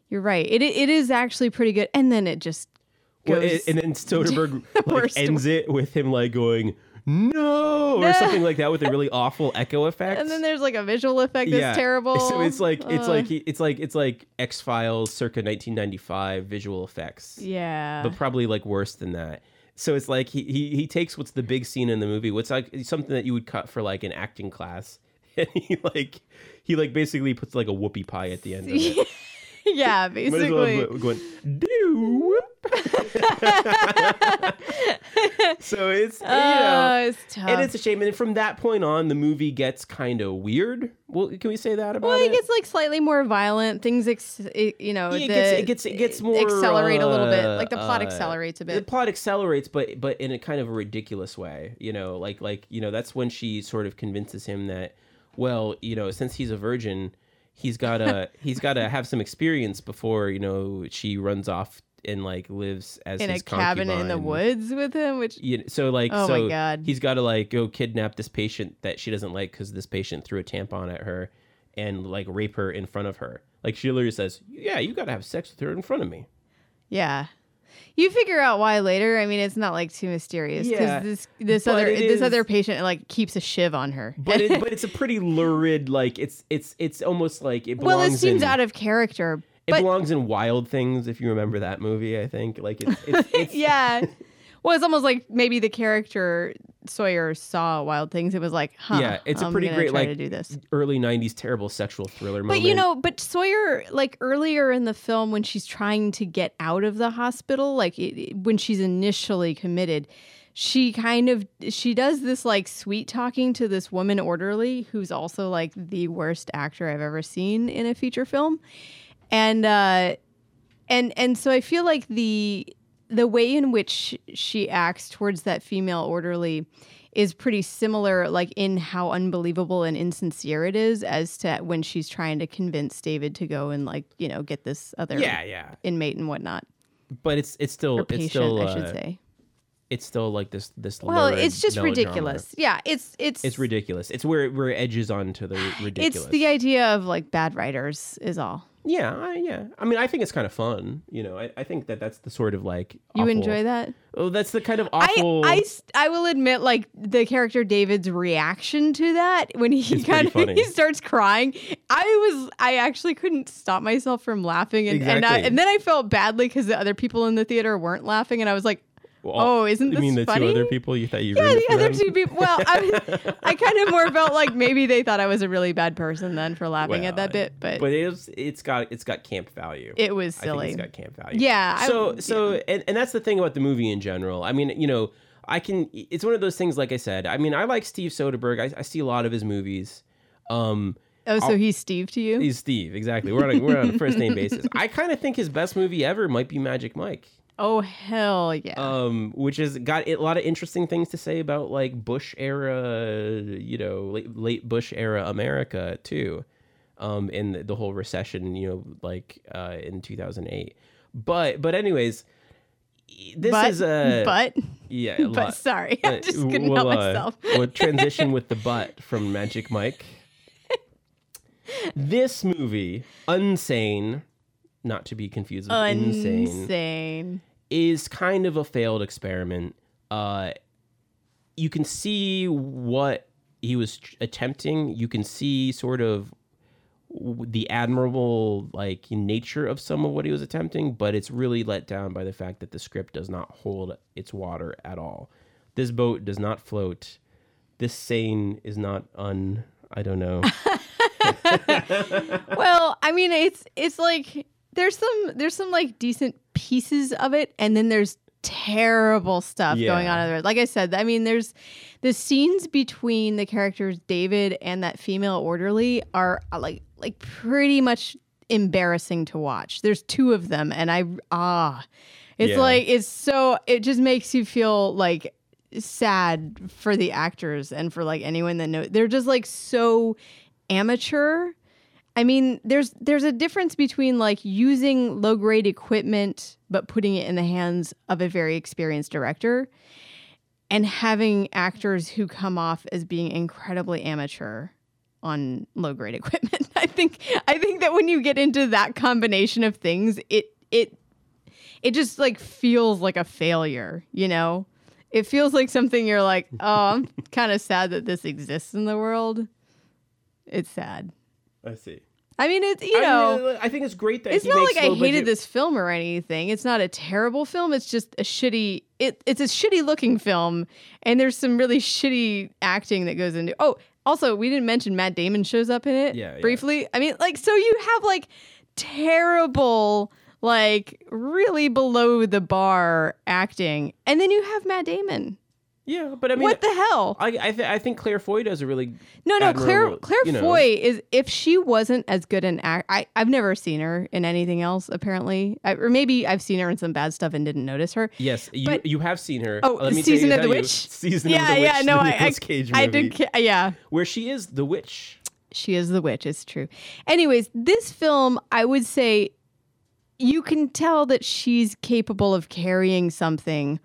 Speaker 1: you're right. It it is actually pretty good. And then it just goes
Speaker 2: Well, it- and then Soderbergh [laughs] like, ends it with him like going no! Or something like that with a really [laughs] awful echo effect.
Speaker 1: and then there's like a visual effect that's terrible.
Speaker 2: So it's like it's like it's like it's like X Files circa 1995 visual effects,
Speaker 1: yeah.
Speaker 2: But probably like worse than that. So it's like he, he he takes what's the big scene in the movie, what's like something that you would cut for like an acting class, [laughs] and he like he like basically puts like a whoopie pie at the end of it. [laughs]
Speaker 1: yeah [laughs]
Speaker 2: Might as well
Speaker 1: basically
Speaker 2: going [laughs] so it's you know
Speaker 1: oh it's tough
Speaker 2: and it's a shame. And from that point on, the movie gets kind of weird. Well, can we say that about
Speaker 1: well,
Speaker 2: it?
Speaker 1: Well, it gets like slightly more violent. Things, ex- it, you know,
Speaker 2: Yeah, it
Speaker 1: the-
Speaker 2: gets- it gets- it gets more,
Speaker 1: accelerate a little bit.
Speaker 2: uh,
Speaker 1: Like the plot
Speaker 2: uh,
Speaker 1: accelerates a bit.
Speaker 2: the plot accelerates, but but in a kind of a ridiculous way. You know, like like you know that's when she sort of convinces him that well, you know, since he's a virgin, he's gotta [laughs] he's gotta have some experience before you know she runs off and like lives as
Speaker 1: in a
Speaker 2: his
Speaker 1: cabin in the woods with him, which
Speaker 2: You know, so like
Speaker 1: Oh my
Speaker 2: so
Speaker 1: God.
Speaker 2: he's got to like go kidnap this patient that she doesn't like because this patient threw a tampon at her and like rape her in front of her. Like she literally says, "Yeah, you got to have sex with her in front of me."
Speaker 1: yeah. You figure out why later. I mean, it's not like too mysterious because
Speaker 2: Yeah,
Speaker 1: this this
Speaker 2: but
Speaker 1: other this
Speaker 2: is-
Speaker 1: other patient like keeps a shiv on her.
Speaker 2: But it, but [laughs] it's a pretty lurid like it's it's it's almost like it belongs
Speaker 1: well, it seems
Speaker 2: in,
Speaker 1: out of character.
Speaker 2: it
Speaker 1: But
Speaker 2: belongs in Wild Things if you remember that movie. I think like it's it's, [laughs] it's
Speaker 1: yeah. Well, it's almost like maybe the character Sawyer saw Wild Things. It was like, huh?
Speaker 2: Yeah, it's a pretty great, like,
Speaker 1: to do this.
Speaker 2: early '90s terrible sexual thriller movie.
Speaker 1: But
Speaker 2: moment.
Speaker 1: you know, but Sawyer, like earlier in the film, when she's trying to get out of the hospital, like it- when she's initially committed, she kind of she does this like sweet talking to this woman orderly who's also like the worst actor I've ever seen in a feature film, and uh, and and so I feel like the the way in which she acts towards that female orderly is pretty similar like in how unbelievable and insincere it is as to when she's trying to convince David to go and like you know get this other
Speaker 2: yeah, yeah,
Speaker 1: inmate and whatnot
Speaker 2: but it's it's still
Speaker 1: or
Speaker 2: it's
Speaker 1: patient
Speaker 2: still
Speaker 1: I should
Speaker 2: uh,
Speaker 1: say
Speaker 2: it's still like this this.
Speaker 1: well it's just
Speaker 2: melodrama.
Speaker 1: ridiculous yeah it's it's
Speaker 2: It's ridiculous. It's where where it edges onto the ridiculous. [sighs]
Speaker 1: it's the idea of like bad writers is all
Speaker 2: yeah, I, yeah. I mean, I think it's kind of fun. You know, I, I think that that's the sort of like
Speaker 1: you
Speaker 2: awful-
Speaker 1: enjoy that
Speaker 2: Oh, that's the kind of awful.
Speaker 1: I I will admit, like the character David's reaction to that when he
Speaker 2: It's
Speaker 1: kind of
Speaker 2: funny. [laughs]
Speaker 1: he starts crying, I was I actually couldn't stop myself from laughing, and and, I, and then I felt badly because the other people in the theater weren't laughing, and I was like,
Speaker 2: Well,
Speaker 1: oh, isn't this you
Speaker 2: mean the
Speaker 1: funny?
Speaker 2: two other people you thought you
Speaker 1: yeah, the other
Speaker 2: them?
Speaker 1: two people. Well, I, [laughs] I kind of more felt like maybe they thought I was a really bad person then for laughing at that bit, but,
Speaker 2: But it is, it's got it's got camp value.
Speaker 1: it was
Speaker 2: I think
Speaker 1: silly.
Speaker 2: it's got camp value.
Speaker 1: Yeah, I-
Speaker 2: So so and, and that's the thing about the movie in general. I mean, you know, I can. It's one of those things. Like I said, I mean, I like Steve Soderbergh. I, I see a lot of his movies. Um,
Speaker 1: oh, so he's Steve to you?
Speaker 2: he's Steve exactly. We're on a, we're on a first name basis. I kind of think his best movie ever might be Magic Mike.
Speaker 1: Oh hell yeah!
Speaker 2: um, which has got a lot of interesting things to say about like Bush era, you know, late, late Bush era America too, um, and the, the whole recession, you know, like uh, in two thousand eight. But but anyways, this
Speaker 1: but
Speaker 2: is a
Speaker 1: but
Speaker 2: yeah. a [laughs]
Speaker 1: but sorry, I just couldn't
Speaker 2: we'll,
Speaker 1: help
Speaker 2: uh,
Speaker 1: myself.
Speaker 2: we'll [laughs] transition with the butt from Magic Mike. This movie, Unsane, not to be confused with Insane,
Speaker 1: Insane.
Speaker 2: Is kind of a failed experiment. Uh, you can see what he was attempting. You can see sort of the admirable like nature of some of what he was attempting, but it's really let down by the fact that the script does not hold its water at all. This boat does not float. This seine is not un. I don't know. [laughs]
Speaker 1: well, I mean, it's it's like there's some there's some like decent pieces of it, and then there's terrible stuff going on other. Like I said, I mean, there's the scenes between the characters David and that female orderly are uh, like like pretty much embarrassing to watch. There's two of them, and I ah, it's
Speaker 2: Yeah.
Speaker 1: like it's so it just makes you feel like sad for the actors and for like anyone that know they're just like so amateur I mean, there's there's a difference between like using low grade equipment but putting it in the hands of a very experienced director and having actors who come off as being incredibly amateur on low grade equipment. [laughs] I think I think that when you get into that combination of things, it it it just like feels like a failure, you know? It feels like something you're like, "Oh, I'm [laughs] kind of sad that this exists in the world." It's sad.
Speaker 2: I see.
Speaker 1: I mean, it's you know,
Speaker 2: I, I think it's great that
Speaker 1: it's not like I hated
Speaker 2: budget-
Speaker 1: this film or anything. It's not a terrible film. It's just a shitty. It it's a shitty looking film, and there's some really shitty acting that goes into. Oh, also, we didn't mention Matt Damon shows up in it
Speaker 2: Yeah, yeah.
Speaker 1: briefly. I mean, like, so you have like terrible, like really below the bar acting, and then you have Matt Damon.
Speaker 2: Yeah, but I mean,
Speaker 1: what the hell?
Speaker 2: I I, th- I think Claire Foy does a really
Speaker 1: No, no, Claire Claire
Speaker 2: you know.
Speaker 1: Foy is if she wasn't as good an act, I I've never seen her in anything else apparently, I, or maybe I've seen her in some bad stuff and didn't notice her.
Speaker 2: Yes, you
Speaker 1: But-
Speaker 2: you have seen her.
Speaker 1: Oh,
Speaker 2: Let me
Speaker 1: season
Speaker 2: tell
Speaker 1: of the
Speaker 2: you,
Speaker 1: witch.
Speaker 2: Season
Speaker 1: yeah,
Speaker 2: of the
Speaker 1: yeah,
Speaker 2: witch.
Speaker 1: no, I I,
Speaker 2: Cage
Speaker 1: I did, yeah.
Speaker 2: where she is the witch.
Speaker 1: She is the witch. It's true. Anyways, this film, I would say, you can tell that she's capable of carrying something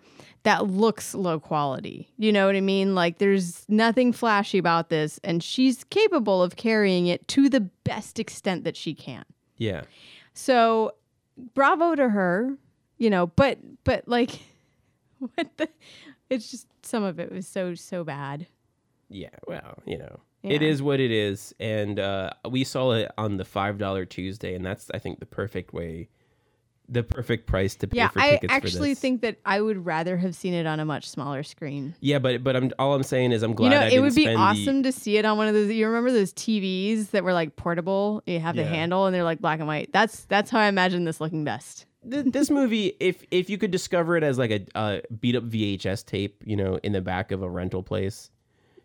Speaker 1: that looks low quality. You know what I mean? Like there's nothing flashy about this, and she's capable of carrying it to the best extent that she can.
Speaker 2: Yeah,
Speaker 1: So, bravo to her. You know, but but like, [laughs] what the? It's just some of it was so so bad.
Speaker 2: yeah. Well, you know, it
Speaker 1: Yeah.
Speaker 2: is what it is, and uh, we saw it on the five dollar Tuesday, and that's I think the perfect way, the perfect price to pay
Speaker 1: Yeah,
Speaker 2: for
Speaker 1: I
Speaker 2: tickets for
Speaker 1: actually think that I would rather have seen it on a much smaller screen.
Speaker 2: Yeah, but but I'm all I'm saying is I'm glad
Speaker 1: you know,
Speaker 2: I
Speaker 1: it would be
Speaker 2: spend the-
Speaker 1: awesome to see it on one of those. You remember those TVs that were like portable? You have the
Speaker 2: Yeah.
Speaker 1: handle, and they're like black and white. That's that's how I imagine this looking best.
Speaker 2: This movie, if if you could discover it as like a uh, beat up VHS tape, you know, in the back of a rental place,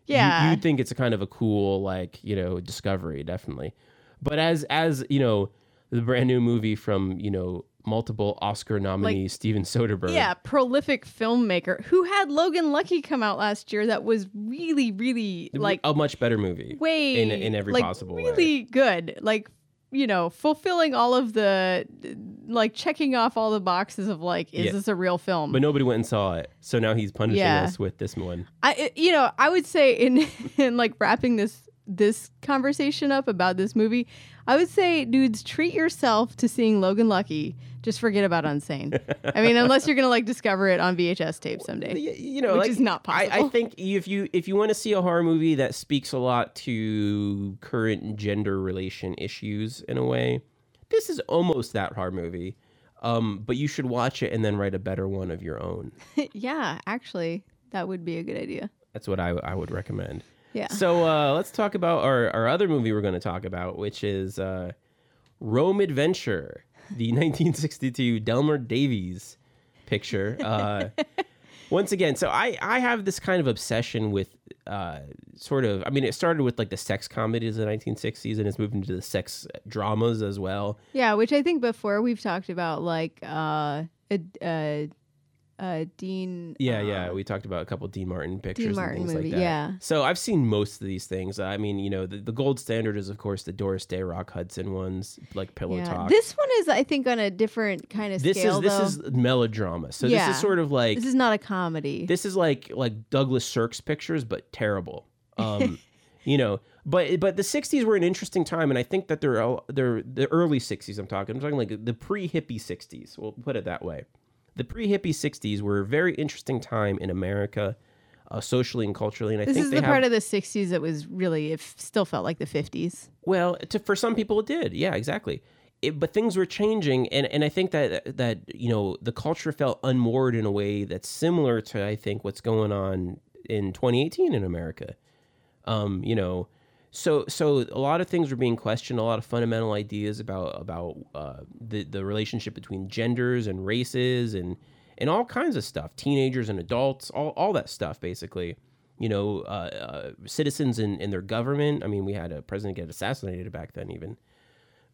Speaker 2: you-
Speaker 1: Yeah,
Speaker 2: you'd think it's a kind of a cool like you know discovery, definitely. But as as you know, the brand new movie from you know multiple Oscar nominee Steven Soderbergh.
Speaker 1: yeah, prolific filmmaker who had Logan Lucky come out last year. That was really, really like
Speaker 2: a much better movie.
Speaker 1: way
Speaker 2: in- in every
Speaker 1: like,
Speaker 2: possible way.
Speaker 1: really good. Like you know, fulfilling all of the like checking off all the boxes of like, is
Speaker 2: Yeah.
Speaker 1: this a real film?
Speaker 2: But nobody went and saw it, so now he's punishing
Speaker 1: Yeah.
Speaker 2: us with this one.
Speaker 1: I you know, I would say in [laughs] in like wrapping this this conversation up about this movie, I would say dudes treat yourself to seeing Logan Lucky. Just forget about Unsane. [laughs] I mean, unless you're going to like discover it on VHS tape someday.
Speaker 2: Y- you know,
Speaker 1: Which
Speaker 2: like,
Speaker 1: is not
Speaker 2: I, I think if you if you want to see a horror movie that speaks a lot to current gender relation issues in a way, this is almost that horror movie. Um, but you should watch it and then write a better one of your own. [laughs]
Speaker 1: yeah, actually, that would be a good idea.
Speaker 2: That's what I, I would recommend.
Speaker 1: Yeah.
Speaker 2: So uh, let's talk about our, our other movie we're going to talk about, which is uh, Rome Adventure, the [laughs] 1962 Delmer Daves picture. Uh, [laughs] once again, so I, I have this kind of obsession with uh, sort of, I mean, it started with like the sex comedies of the 1960s and it's moved into the sex dramas as well.
Speaker 1: Yeah, which I think before we've talked about like uh a, uh uh Dean
Speaker 2: Yeah,
Speaker 1: uh,
Speaker 2: yeah. We talked about a couple Dean Martin pictures
Speaker 1: Martin
Speaker 2: and things
Speaker 1: movie,
Speaker 2: like that.
Speaker 1: yeah.
Speaker 2: So I've seen most of these things. I mean, you know, the, the gold standard is of course the Doris Day Rock Hudson ones, like Pillow
Speaker 1: yeah.
Speaker 2: Talk.
Speaker 1: This one is I think on a different kind of
Speaker 2: this
Speaker 1: scale
Speaker 2: is this
Speaker 1: though.
Speaker 2: is melodrama. So
Speaker 1: Yeah.
Speaker 2: this is sort of like
Speaker 1: this is not a comedy.
Speaker 2: this is like like Douglas Sirk's pictures, but terrible. Um, [laughs] you know, but but the '60s were an interesting time, and I think that they're all- they're the early '60s. I'm talking. I'm talking like the pre-hippie '60s. We'll put it that way. The pre-hippie '60s were a very interesting time in America, uh, socially and culturally. And I
Speaker 1: this
Speaker 2: think
Speaker 1: is the
Speaker 2: have,
Speaker 1: part of the 60s that was really it f- still felt like the 50s.
Speaker 2: Well, to, for some people it did. Yeah, exactly. It, but things were changing, and, and I think that that you know the culture felt unmoored in a way that's similar to I think what's going on in 2018 in America. Um, you know, so so a lot of things were being questioned, a lot of fundamental ideas about about uh, the the relationship between genders and races and and all kinds of stuff, teenagers and adults, all all that stuff basically. You know, uh, uh, citizens in, in their government. I mean, we had a president get assassinated back then, even.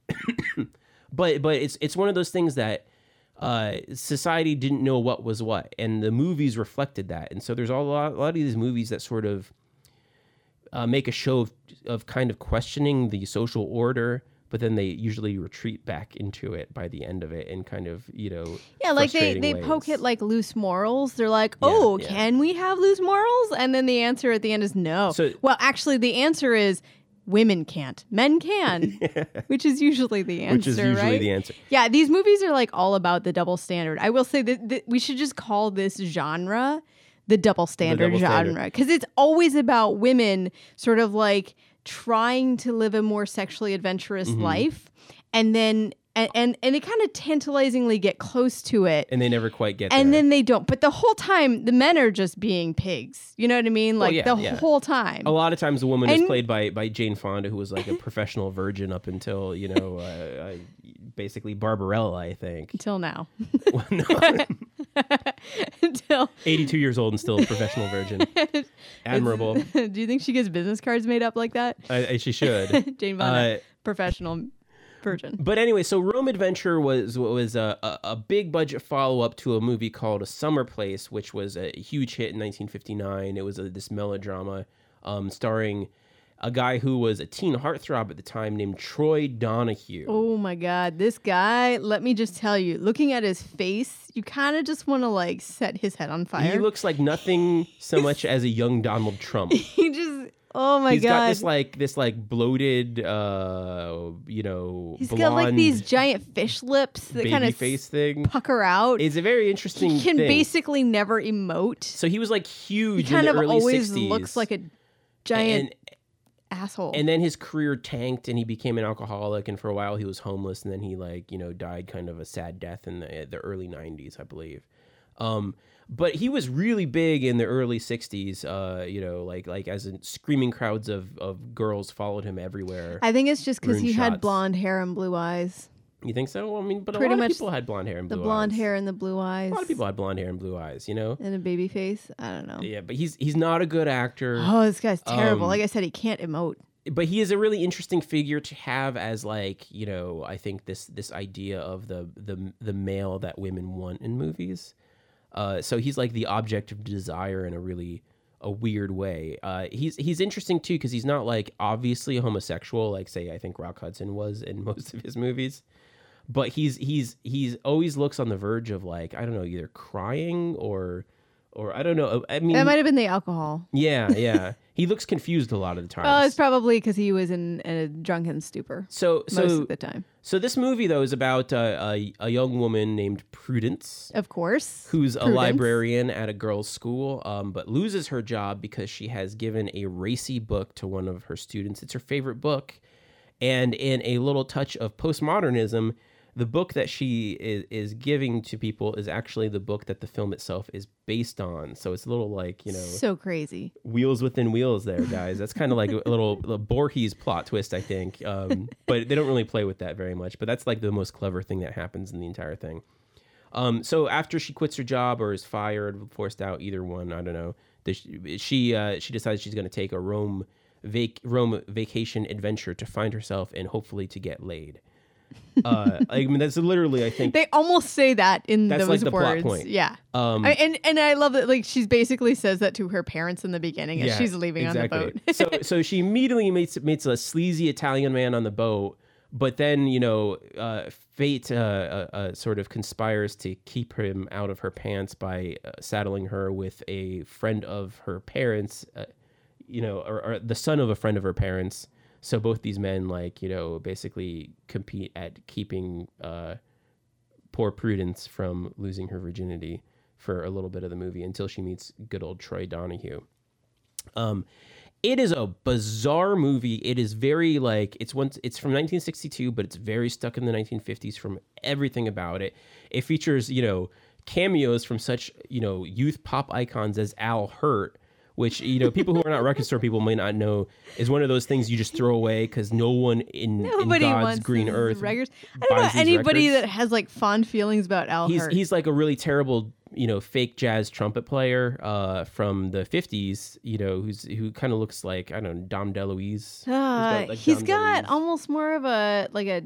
Speaker 2: [coughs] but but it's it's one of those things that uh, society didn't know what was what, and the movies reflected that. And so there's a lot, a lot of these movies that sort of uh, make a show of, of kind of questioning the social order, but then they usually retreat back into it by the end of it and kind of you know
Speaker 1: Yeah, like they they
Speaker 2: ways.
Speaker 1: poke at like loose morals. They're like, "Oh,
Speaker 2: yeah.
Speaker 1: can we have loose morals?" And then the answer at the end is no.
Speaker 2: So-
Speaker 1: well, actually the answer is women can't. Men can. [laughs] Which is usually the answer,
Speaker 2: which is usually
Speaker 1: right?
Speaker 2: the answer.
Speaker 1: Yeah, these movies are like all about the double standard. I will say that, that we should just call this genre the double standard
Speaker 2: double standard.
Speaker 1: genre because it's always about women sort of like trying to live a more sexually adventurous
Speaker 2: Mm-hmm.
Speaker 1: life and then and and, and they kind of tantalizingly get close to it
Speaker 2: And they never quite get
Speaker 1: and
Speaker 2: there.
Speaker 1: then they don't but the whole time the men are just being pigs you know what i mean like
Speaker 2: yeah,
Speaker 1: the
Speaker 2: yeah.
Speaker 1: whole time
Speaker 2: a lot of times the woman is played by by Jane Fonda, who was like a [laughs] professional virgin up until you know uh, uh, basically Barbarella, I think.
Speaker 1: until now [laughs]
Speaker 2: Well, no. [laughs] [laughs]
Speaker 1: until
Speaker 2: 82 years old and still a professional virgin. [laughs] Admirable. [laughs]
Speaker 1: Do you think she gets business cards made up like that?
Speaker 2: I, I- she should.
Speaker 1: Jane Fonda,
Speaker 2: Uh,
Speaker 1: professional virgin.
Speaker 2: But anyway, so Rome Adventure was was a, a, a big budget follow up to a movie called A Summer Place, which was a huge hit in 1959. It was a, this melodrama um, starring a guy who was a teen heartthrob at the time named Troy Donahue.
Speaker 1: Oh my god, this guy, let me just tell you, looking at his face, you kind of just want to like set his head on fire.
Speaker 2: He looks like nothing so much as a young Donald Trump. [laughs]
Speaker 1: he just Oh my
Speaker 2: He's
Speaker 1: god.
Speaker 2: He's got this like this like bloated, uh, you know,
Speaker 1: He's
Speaker 2: blonde
Speaker 1: got like these giant fish lips that kind of
Speaker 2: face thing.
Speaker 1: pucker out.
Speaker 2: It's a very interesting.
Speaker 1: he can
Speaker 2: thing.
Speaker 1: basically never emote.
Speaker 2: So he was like
Speaker 1: He
Speaker 2: huge
Speaker 1: kind
Speaker 2: in
Speaker 1: of
Speaker 2: the early
Speaker 1: always
Speaker 2: 60s.
Speaker 1: looks like a giant
Speaker 2: and
Speaker 1: asshole.
Speaker 2: and then his career tanked and he became an alcoholic and for a while he was homeless and then he like you know died kind of a sad death in the the early 90s i believe um but he was really big in the early 60s uh you know like like as in screaming crowds of of girls followed him everywhere
Speaker 1: I think it's just because he had blonde hair and blue eyes.
Speaker 2: You think so Well, i mean but a
Speaker 1: Pretty
Speaker 2: lot
Speaker 1: much
Speaker 2: of people had blonde hair and
Speaker 1: The blonde
Speaker 2: eyes.
Speaker 1: hair and the blue eyes.
Speaker 2: a lot of people had blonde hair and blue eyes you know
Speaker 1: and a baby face. I don't know.
Speaker 2: yeah but he's he's not a good actor
Speaker 1: Oh, this guy's terrible.
Speaker 2: Um,
Speaker 1: like I said, he can't emote.
Speaker 2: but he is a really interesting figure to have as like you know i think this this idea of the the the male that women want in movies uh so he's like the object of desire in a really a weird way uh he's he's interesting too because he's not like obviously a homosexual like say i think rock hudson was in [laughs] most of his movies but he's he's he's always looks on the verge of like i don't know either crying or or i don't know i mean
Speaker 1: That might have been the alcohol.
Speaker 2: yeah yeah he looks confused a lot of the [laughs] time
Speaker 1: Oh, it's probably because he was in a drunken stupor
Speaker 2: so
Speaker 1: most
Speaker 2: so
Speaker 1: of the time.
Speaker 2: So this movie though is about uh, a a young woman named Prudence
Speaker 1: Of course.
Speaker 2: who's a librarian at a girls' school, um, but loses her job because she has given a racy book to one of her students. It's her favorite book, and in a little touch of postmodernism, the book that she is, is giving to people is actually the book that the film itself is based on. So it's a little like you know
Speaker 1: So crazy.
Speaker 2: wheels within wheels there guys that's kind of like a little, little Borges plot twist i think um, but they don't really play with that very much but that's like the most clever thing that happens in the entire thing um, so after she quits her job or is fired forced out either one i don't know the- she uh, she decides she's going to take a rome vac- rome vacation adventure to find herself and hopefully to get laid uh, i mean that's literally i think
Speaker 1: They almost say that in
Speaker 2: That's
Speaker 1: those
Speaker 2: like the plot
Speaker 1: words.
Speaker 2: point.
Speaker 1: Yeah.
Speaker 2: um,
Speaker 1: I- and and I love that like she's basically says that to her parents in the beginning as she's leaving on the boat.
Speaker 2: so [laughs] so she immediately meets meets a sleazy Italian man on the boat, but then you know uh, fate uh, uh, uh, sort of conspires to keep him out of her pants by uh, saddling her with a friend of her parents, uh, you know, or, or the son of a friend of her parents. So both these men, like you know, basically compete at keeping uh, poor Prudence from losing her virginity for a little bit of the movie until she meets good old Troy Donahue. Um, it is a bizarre movie. It is very like it's once it's from 1962, but it's very stuck in the 1950s from everything about it. It features you know cameos from such you know youth pop icons as Al Hirt. Which you know, people who are not record store people may not know is one of those things you just throw away because no one in, in
Speaker 1: Nobody
Speaker 2: God's
Speaker 1: wants
Speaker 2: green earth
Speaker 1: records. I don't know anybody
Speaker 2: records.
Speaker 1: that has like fond feelings about Al
Speaker 2: he's
Speaker 1: Hirt.
Speaker 2: he's like a really terrible you know fake jazz trumpet player uh from the 50s you know who's who kind of looks like i don't know dom deluise
Speaker 1: Uh,
Speaker 2: like,
Speaker 1: he's got almost more of a like a.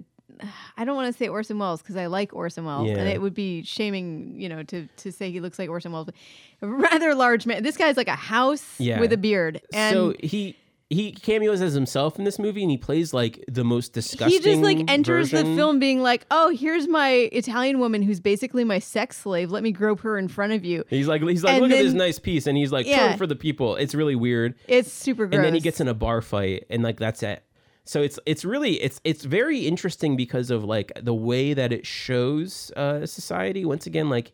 Speaker 1: I don't want to say Orson Welles because I like Orson Welles, and it would be shaming, you know, to to say he looks like Orson Welles. But a rather large man. This guy's like a house
Speaker 2: Yeah.
Speaker 1: with a beard, and
Speaker 2: so he he cameos as himself in this movie and he plays like the most disgusting
Speaker 1: he just like enters the film being like, "Oh, here's my Italian woman who's basically my sex slave. Let me grope her in front of you."
Speaker 2: he's like he's like
Speaker 1: And
Speaker 2: look at this nice piece and he's like
Speaker 1: Yeah.
Speaker 2: turn for the people it's really weird
Speaker 1: It's super gross.
Speaker 2: and then he gets in a bar fight and like that's it so it's it's really it's it's very interesting because of like the way that it shows uh society. Once again like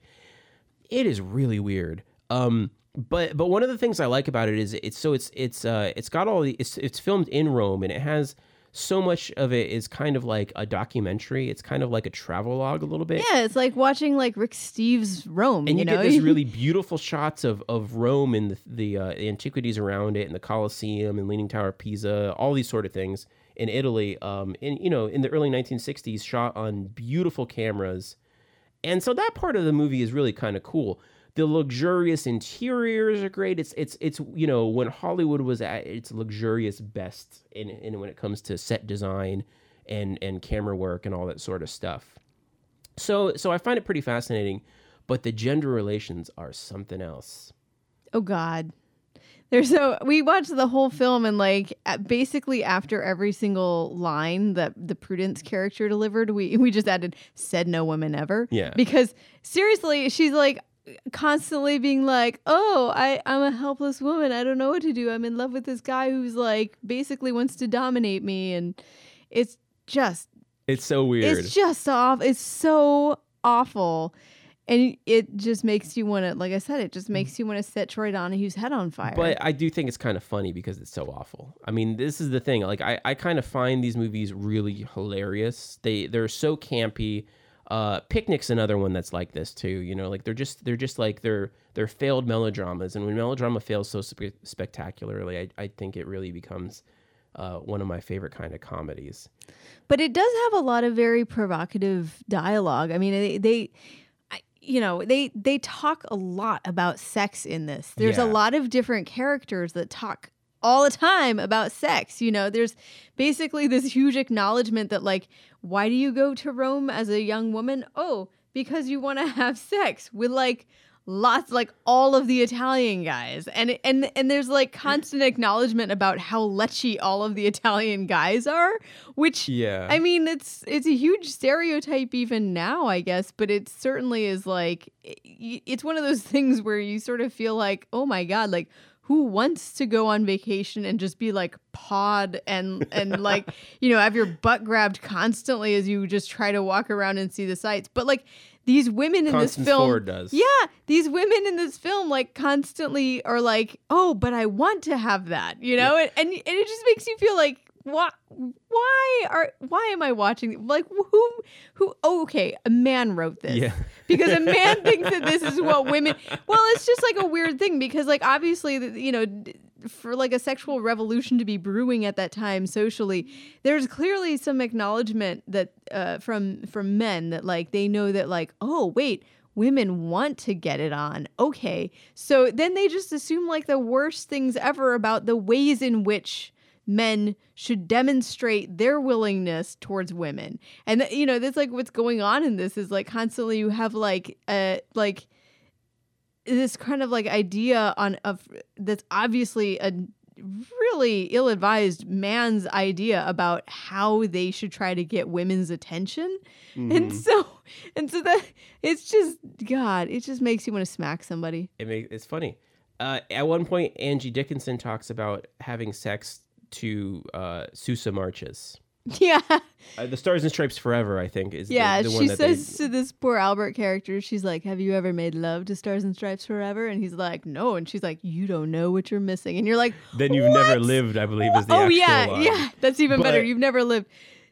Speaker 2: it is really weird. Um but but one of the things i like about it is it's so it's it's uh it's got all the it's it's filmed in rome and it has so much of it is kind of like a documentary it's kind of like a travel log a little bit
Speaker 1: yeah, it's like watching like Rick Steves Rome.
Speaker 2: and you,
Speaker 1: you, know,
Speaker 2: get this really [laughs] beautiful shots of, of Rome and the the, uh, the antiquities around it, and the Colosseum and Leaning Tower of Pisa, all these sort of things in Italy. Um, in you know in the early 1960s, shot on beautiful cameras, and so that part of the movie is really kind of cool. The luxurious interiors are great. It's it's it's you know when Hollywood was at its luxurious best in in when it comes to set design and and camera work and all that sort of stuff. So so I find it pretty fascinating, but the gender relations are something else.
Speaker 1: Oh God. There's so we watched the whole film and like basically after every single line that the Prudence character delivered, we we just added said no woman ever.
Speaker 2: Yeah.
Speaker 1: Because seriously, she's like constantly being like, "Oh, I I'm a helpless woman. I don't know what to do. I'm in love with this guy who's like basically wants to dominate me and it's just
Speaker 2: It's so weird.
Speaker 1: it's just off. It's so awful. And it just makes you want to, like I said, it just makes you want to set Troy Donahue's head on fire.
Speaker 2: But I do think it's kind of funny because it's so awful. I mean, this is the thing. Like, I, I kind of find these movies really hilarious. They they're so campy. Uh, Picnic's another one that's like this too. You know, like they're just they're just like they're they're failed melodramas, and when melodrama fails so spe- spectacularly, I I think it really becomes uh, one of my favorite kind of comedies.
Speaker 1: But it does have a lot of very provocative dialogue. I mean, they, they you know, they they talk a lot about sex in this. There's
Speaker 2: Yeah.
Speaker 1: a lot of different characters that talk all the time about sex. You know, there's basically this huge acknowledgement that like, why do you go to Rome as a young woman? Oh, because you want to have sex with like lots like all of the Italian guys. And and and there's like constant acknowledgement about how lechy all of the Italian guys are, which
Speaker 2: Yeah.
Speaker 1: I mean, it's it's a huge stereotype even now, I guess, but it certainly is like it's one of those things where you sort of feel like, oh my god, like who wants to go on vacation and just be like pod and and [laughs] like you know have your butt grabbed constantly as you just try to walk around and see the sights, but like these women in
Speaker 2: Constance
Speaker 1: this film
Speaker 2: Ford does.
Speaker 1: yeah these women in this film like constantly are like oh but i want to have that you know? And, and and it just makes you feel like why why are why am i watching like who who oh, okay a man wrote this.
Speaker 2: Yeah.
Speaker 1: because a man [laughs] thinks that this is what women well it's just like a weird thing because like obviously you know for like a sexual revolution to be brewing at that time socially there's clearly some acknowledgement that uh, from from men that like they know that like oh wait women want to get it on. Okay. So then they just assume like the worst things ever about the ways in which men should demonstrate their willingness towards women and th- you know that's like what's going on in this is like constantly you have like uh like this kind of like idea on of that's obviously a really ill-advised man's idea about how they should try to get women's attention and
Speaker 2: Mhm.
Speaker 1: so and so that it's just god it just makes you want to smack somebody
Speaker 2: it makes it's funny. Uh, at one point, Angie Dickinson talks about having sex to uh, Sousa marches. [laughs]
Speaker 1: yeah.
Speaker 2: Uh, the Stars and Stripes Forever, I think, is
Speaker 1: yeah
Speaker 2: the, one
Speaker 1: she says
Speaker 2: they,
Speaker 1: to this poor albert character she's like have you ever made love to stars and stripes forever? And he's like no. And she's like you don't know what you're missing. And you're like
Speaker 2: Then you've never lived, I believe, is the
Speaker 1: oh
Speaker 2: actual
Speaker 1: yeah
Speaker 2: line.
Speaker 1: yeah that's even better. You've never lived.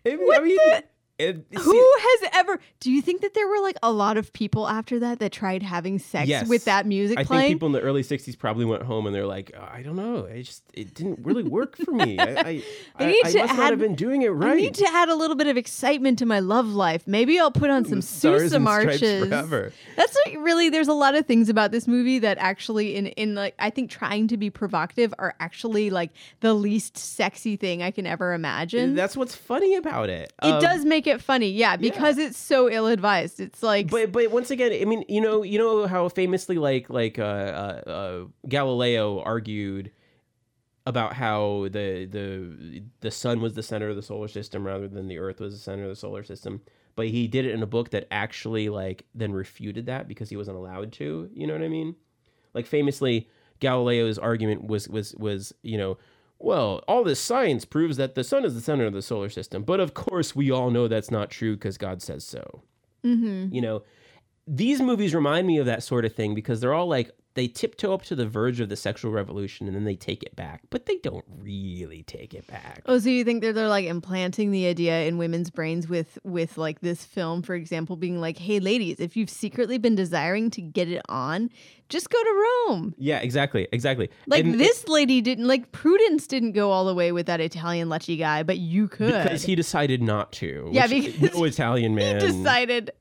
Speaker 2: I mean,
Speaker 1: What
Speaker 2: I mean,
Speaker 1: the-
Speaker 2: it- see-
Speaker 1: Who has ever? Do you think that there were like a lot of people after that that tried having sex
Speaker 2: Yes.
Speaker 1: with that music
Speaker 2: I
Speaker 1: playing?
Speaker 2: think people in the early '60s probably went home and they're like, "Oh, I don't know, it just it didn't really work for me. I, I, [laughs]
Speaker 1: I need
Speaker 2: I
Speaker 1: to
Speaker 2: must not
Speaker 1: add-
Speaker 2: have been doing it right."
Speaker 1: I need to add a little bit of excitement to my love life. Maybe I'll put on some [laughs] Sousa marches. That's really. There's a lot of things about this movie that actually, in in like, I think trying to be provocative are actually like the least sexy thing I can ever imagine.
Speaker 2: That's what's funny about it.
Speaker 1: it
Speaker 2: Um,
Speaker 1: does make it funny, yeah, because it's so ill advised. It's like,
Speaker 2: but but once again, I mean, you know, you know how famously like like uh, uh, uh, Galileo argued about how the the the sun was the center of the solar system rather than the Earth was the center of the solar system. But he did it in a book that actually like then refuted that because he wasn't allowed to. You know what I mean? Like famously, Galileo's argument was was was you know. Well, all this science proves that the sun is the center of the solar system, but of course we all know that's not true because God says so
Speaker 1: mhm.
Speaker 2: you know these movies remind me of that sort of thing because they're all like they tiptoe up to the verge of the sexual revolution and then they take it back, but they don't really take it back.
Speaker 1: Oh, so you think they're they're like implanting the idea in women's brains with with like this film, for example, being like, "Hey, ladies, if you've secretly been desiring to get it on, just go to Rome."
Speaker 2: Yeah, exactly, exactly.
Speaker 1: Like
Speaker 2: And
Speaker 1: this lady didn't like Prudence didn't go all the way with that Italian lechy guy, but you could.
Speaker 2: because he decided not to.
Speaker 1: Yeah,
Speaker 2: which
Speaker 1: because
Speaker 2: no Italian man.
Speaker 1: He decided.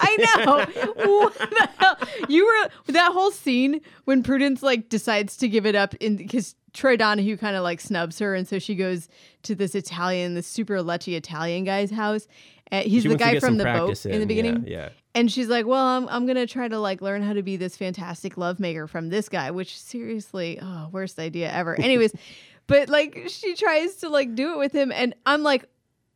Speaker 1: I know. [laughs] [laughs] what the hell? You were that whole scene when Prudence like decides to give it up in because Troy Donahue kind of like snubs her, and so she goes to this Italian, this super lechy Italian guy's house. Uh, he's
Speaker 2: She
Speaker 1: the guy from the boat
Speaker 2: practice
Speaker 1: in, the
Speaker 2: yeah,
Speaker 1: beginning,
Speaker 2: Yeah,
Speaker 1: and she's like, "Well, I'm I'm gonna try to like learn how to be this fantastic lovemaker from this guy." Which seriously, oh, worst idea ever. [laughs] Anyways, but like she tries to like do it with him, and I'm like,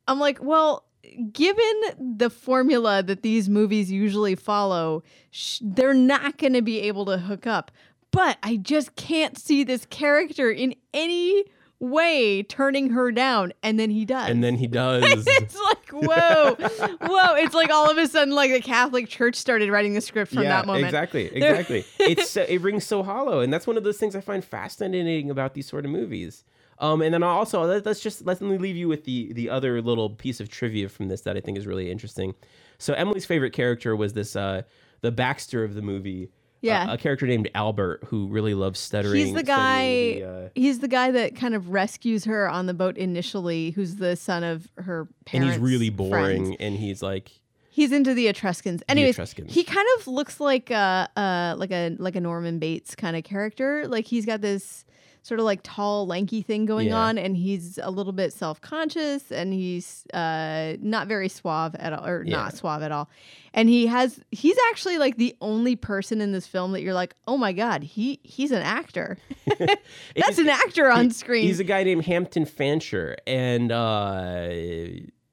Speaker 1: I'm like, well, given the formula that these movies usually follow, sh- they're not going to be able to hook up. But I just can't see this character in any way turning her down, and then he does.
Speaker 2: and then he [laughs] does.
Speaker 1: it's like whoa, whoa! It's like all of a sudden, like the Catholic Church started writing the script from
Speaker 2: yeah,
Speaker 1: that moment.
Speaker 2: exactly, exactly. it's [laughs] so, it rings so hollow, and that's one of those things I find fascinating about these sort of movies. Um, and then also let, let's just let me leave you with the the other little piece of trivia from this that I think is really interesting. So Emily's favorite character was this uh, the Baxter of the movie.
Speaker 1: Yeah.
Speaker 2: a, a character named Albert who really loves stuttering.
Speaker 1: He's the guy.
Speaker 2: the, uh,
Speaker 1: he's the guy that kind of rescues her on the boat initially. Who's the son of her parents.
Speaker 2: and he's really
Speaker 1: friends.
Speaker 2: boring, and he's like,
Speaker 1: He's into the Etruscans. Anyways,
Speaker 2: Etruscans.
Speaker 1: he kind of looks like a, uh like a like a Norman Bates kind of character. Like he's got this sort of like tall, lanky thing going
Speaker 2: Yeah.
Speaker 1: on, and he's a little bit self conscious, and he's uh not very suave at all, or
Speaker 2: Yeah.
Speaker 1: not suave at all. And he has he's actually like the only person in this film that you're like, oh my god, he he's an actor. [laughs] That's an actor on screen.
Speaker 2: He's a guy named Hampton Fancher, and uh,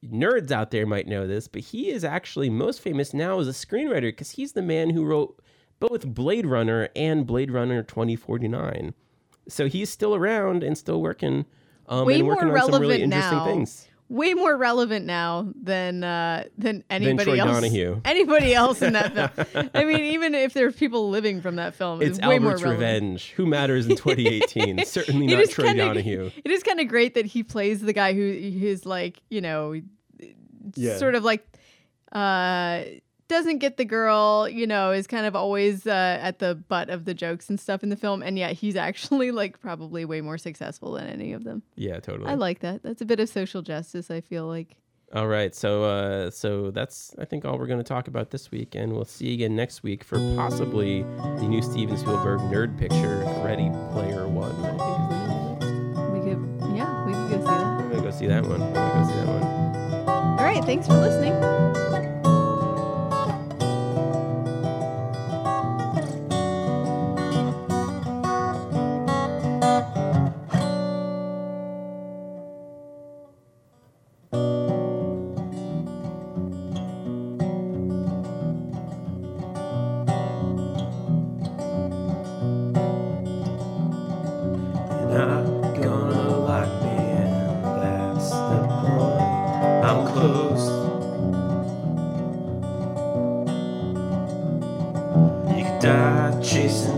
Speaker 2: nerds out there might know this, but he is actually most famous now as a screenwriter because he's the man who wrote both Blade Runner and Blade Runner 2049. So he's still around and still working, um,
Speaker 1: Way
Speaker 2: and
Speaker 1: more
Speaker 2: working on some really interesting
Speaker 1: now.
Speaker 2: things.
Speaker 1: way more relevant now than uh, than anybody
Speaker 2: Troy
Speaker 1: else.
Speaker 2: Donahue. [laughs]
Speaker 1: Anybody else in that film? [laughs] I mean, even if there are people living from that film,
Speaker 2: It's
Speaker 1: it's, way more
Speaker 2: Albert's
Speaker 1: relevant.
Speaker 2: Revenge. Who matters in [laughs] 2018? Certainly
Speaker 1: It
Speaker 2: not
Speaker 1: is
Speaker 2: Troy
Speaker 1: kinda-
Speaker 2: Donahue.
Speaker 1: It is kind of great that he plays the guy who is like, you know,
Speaker 2: Yeah.
Speaker 1: sort of like uh doesn't get the girl, you know, is kind of always uh, at the butt of the jokes and stuff in the film, and yet he's [laughs] actually like probably way more successful than any of them.
Speaker 2: Yeah, totally.
Speaker 1: I like that. That's a bit of social justice. I feel like.
Speaker 2: All right, so uh, so that's I think all we're going to talk about this week, and we'll see you again next week for possibly the new Steven Spielberg nerd picture, Ready Player One. I think is the name of it.
Speaker 1: We could, yeah, we could go see that.
Speaker 2: I'm gonna go see that one. I'm gonna go see that one.
Speaker 1: All right, thanks for listening.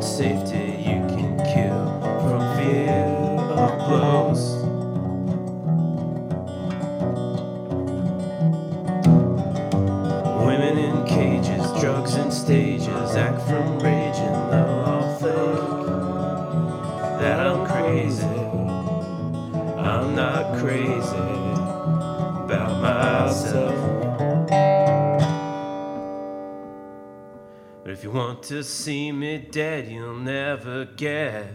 Speaker 2: Safety, you to see me dead, you'll never get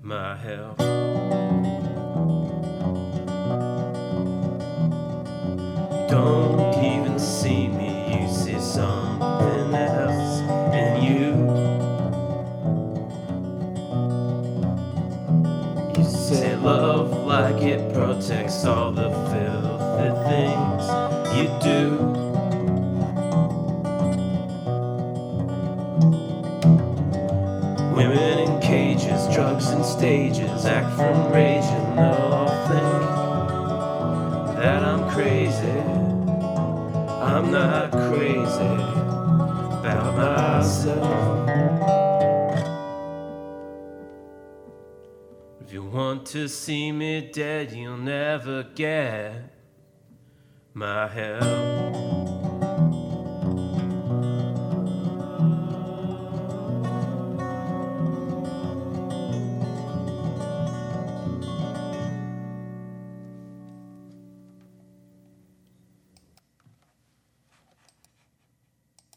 Speaker 2: my help. Don't even see me, you see something else in you. You say love like it protects all the filthy things you do. stages, act from rage, and they'll all think that I'm crazy. I'm not crazy about myself. If you want to see me dead, you'll never get my help.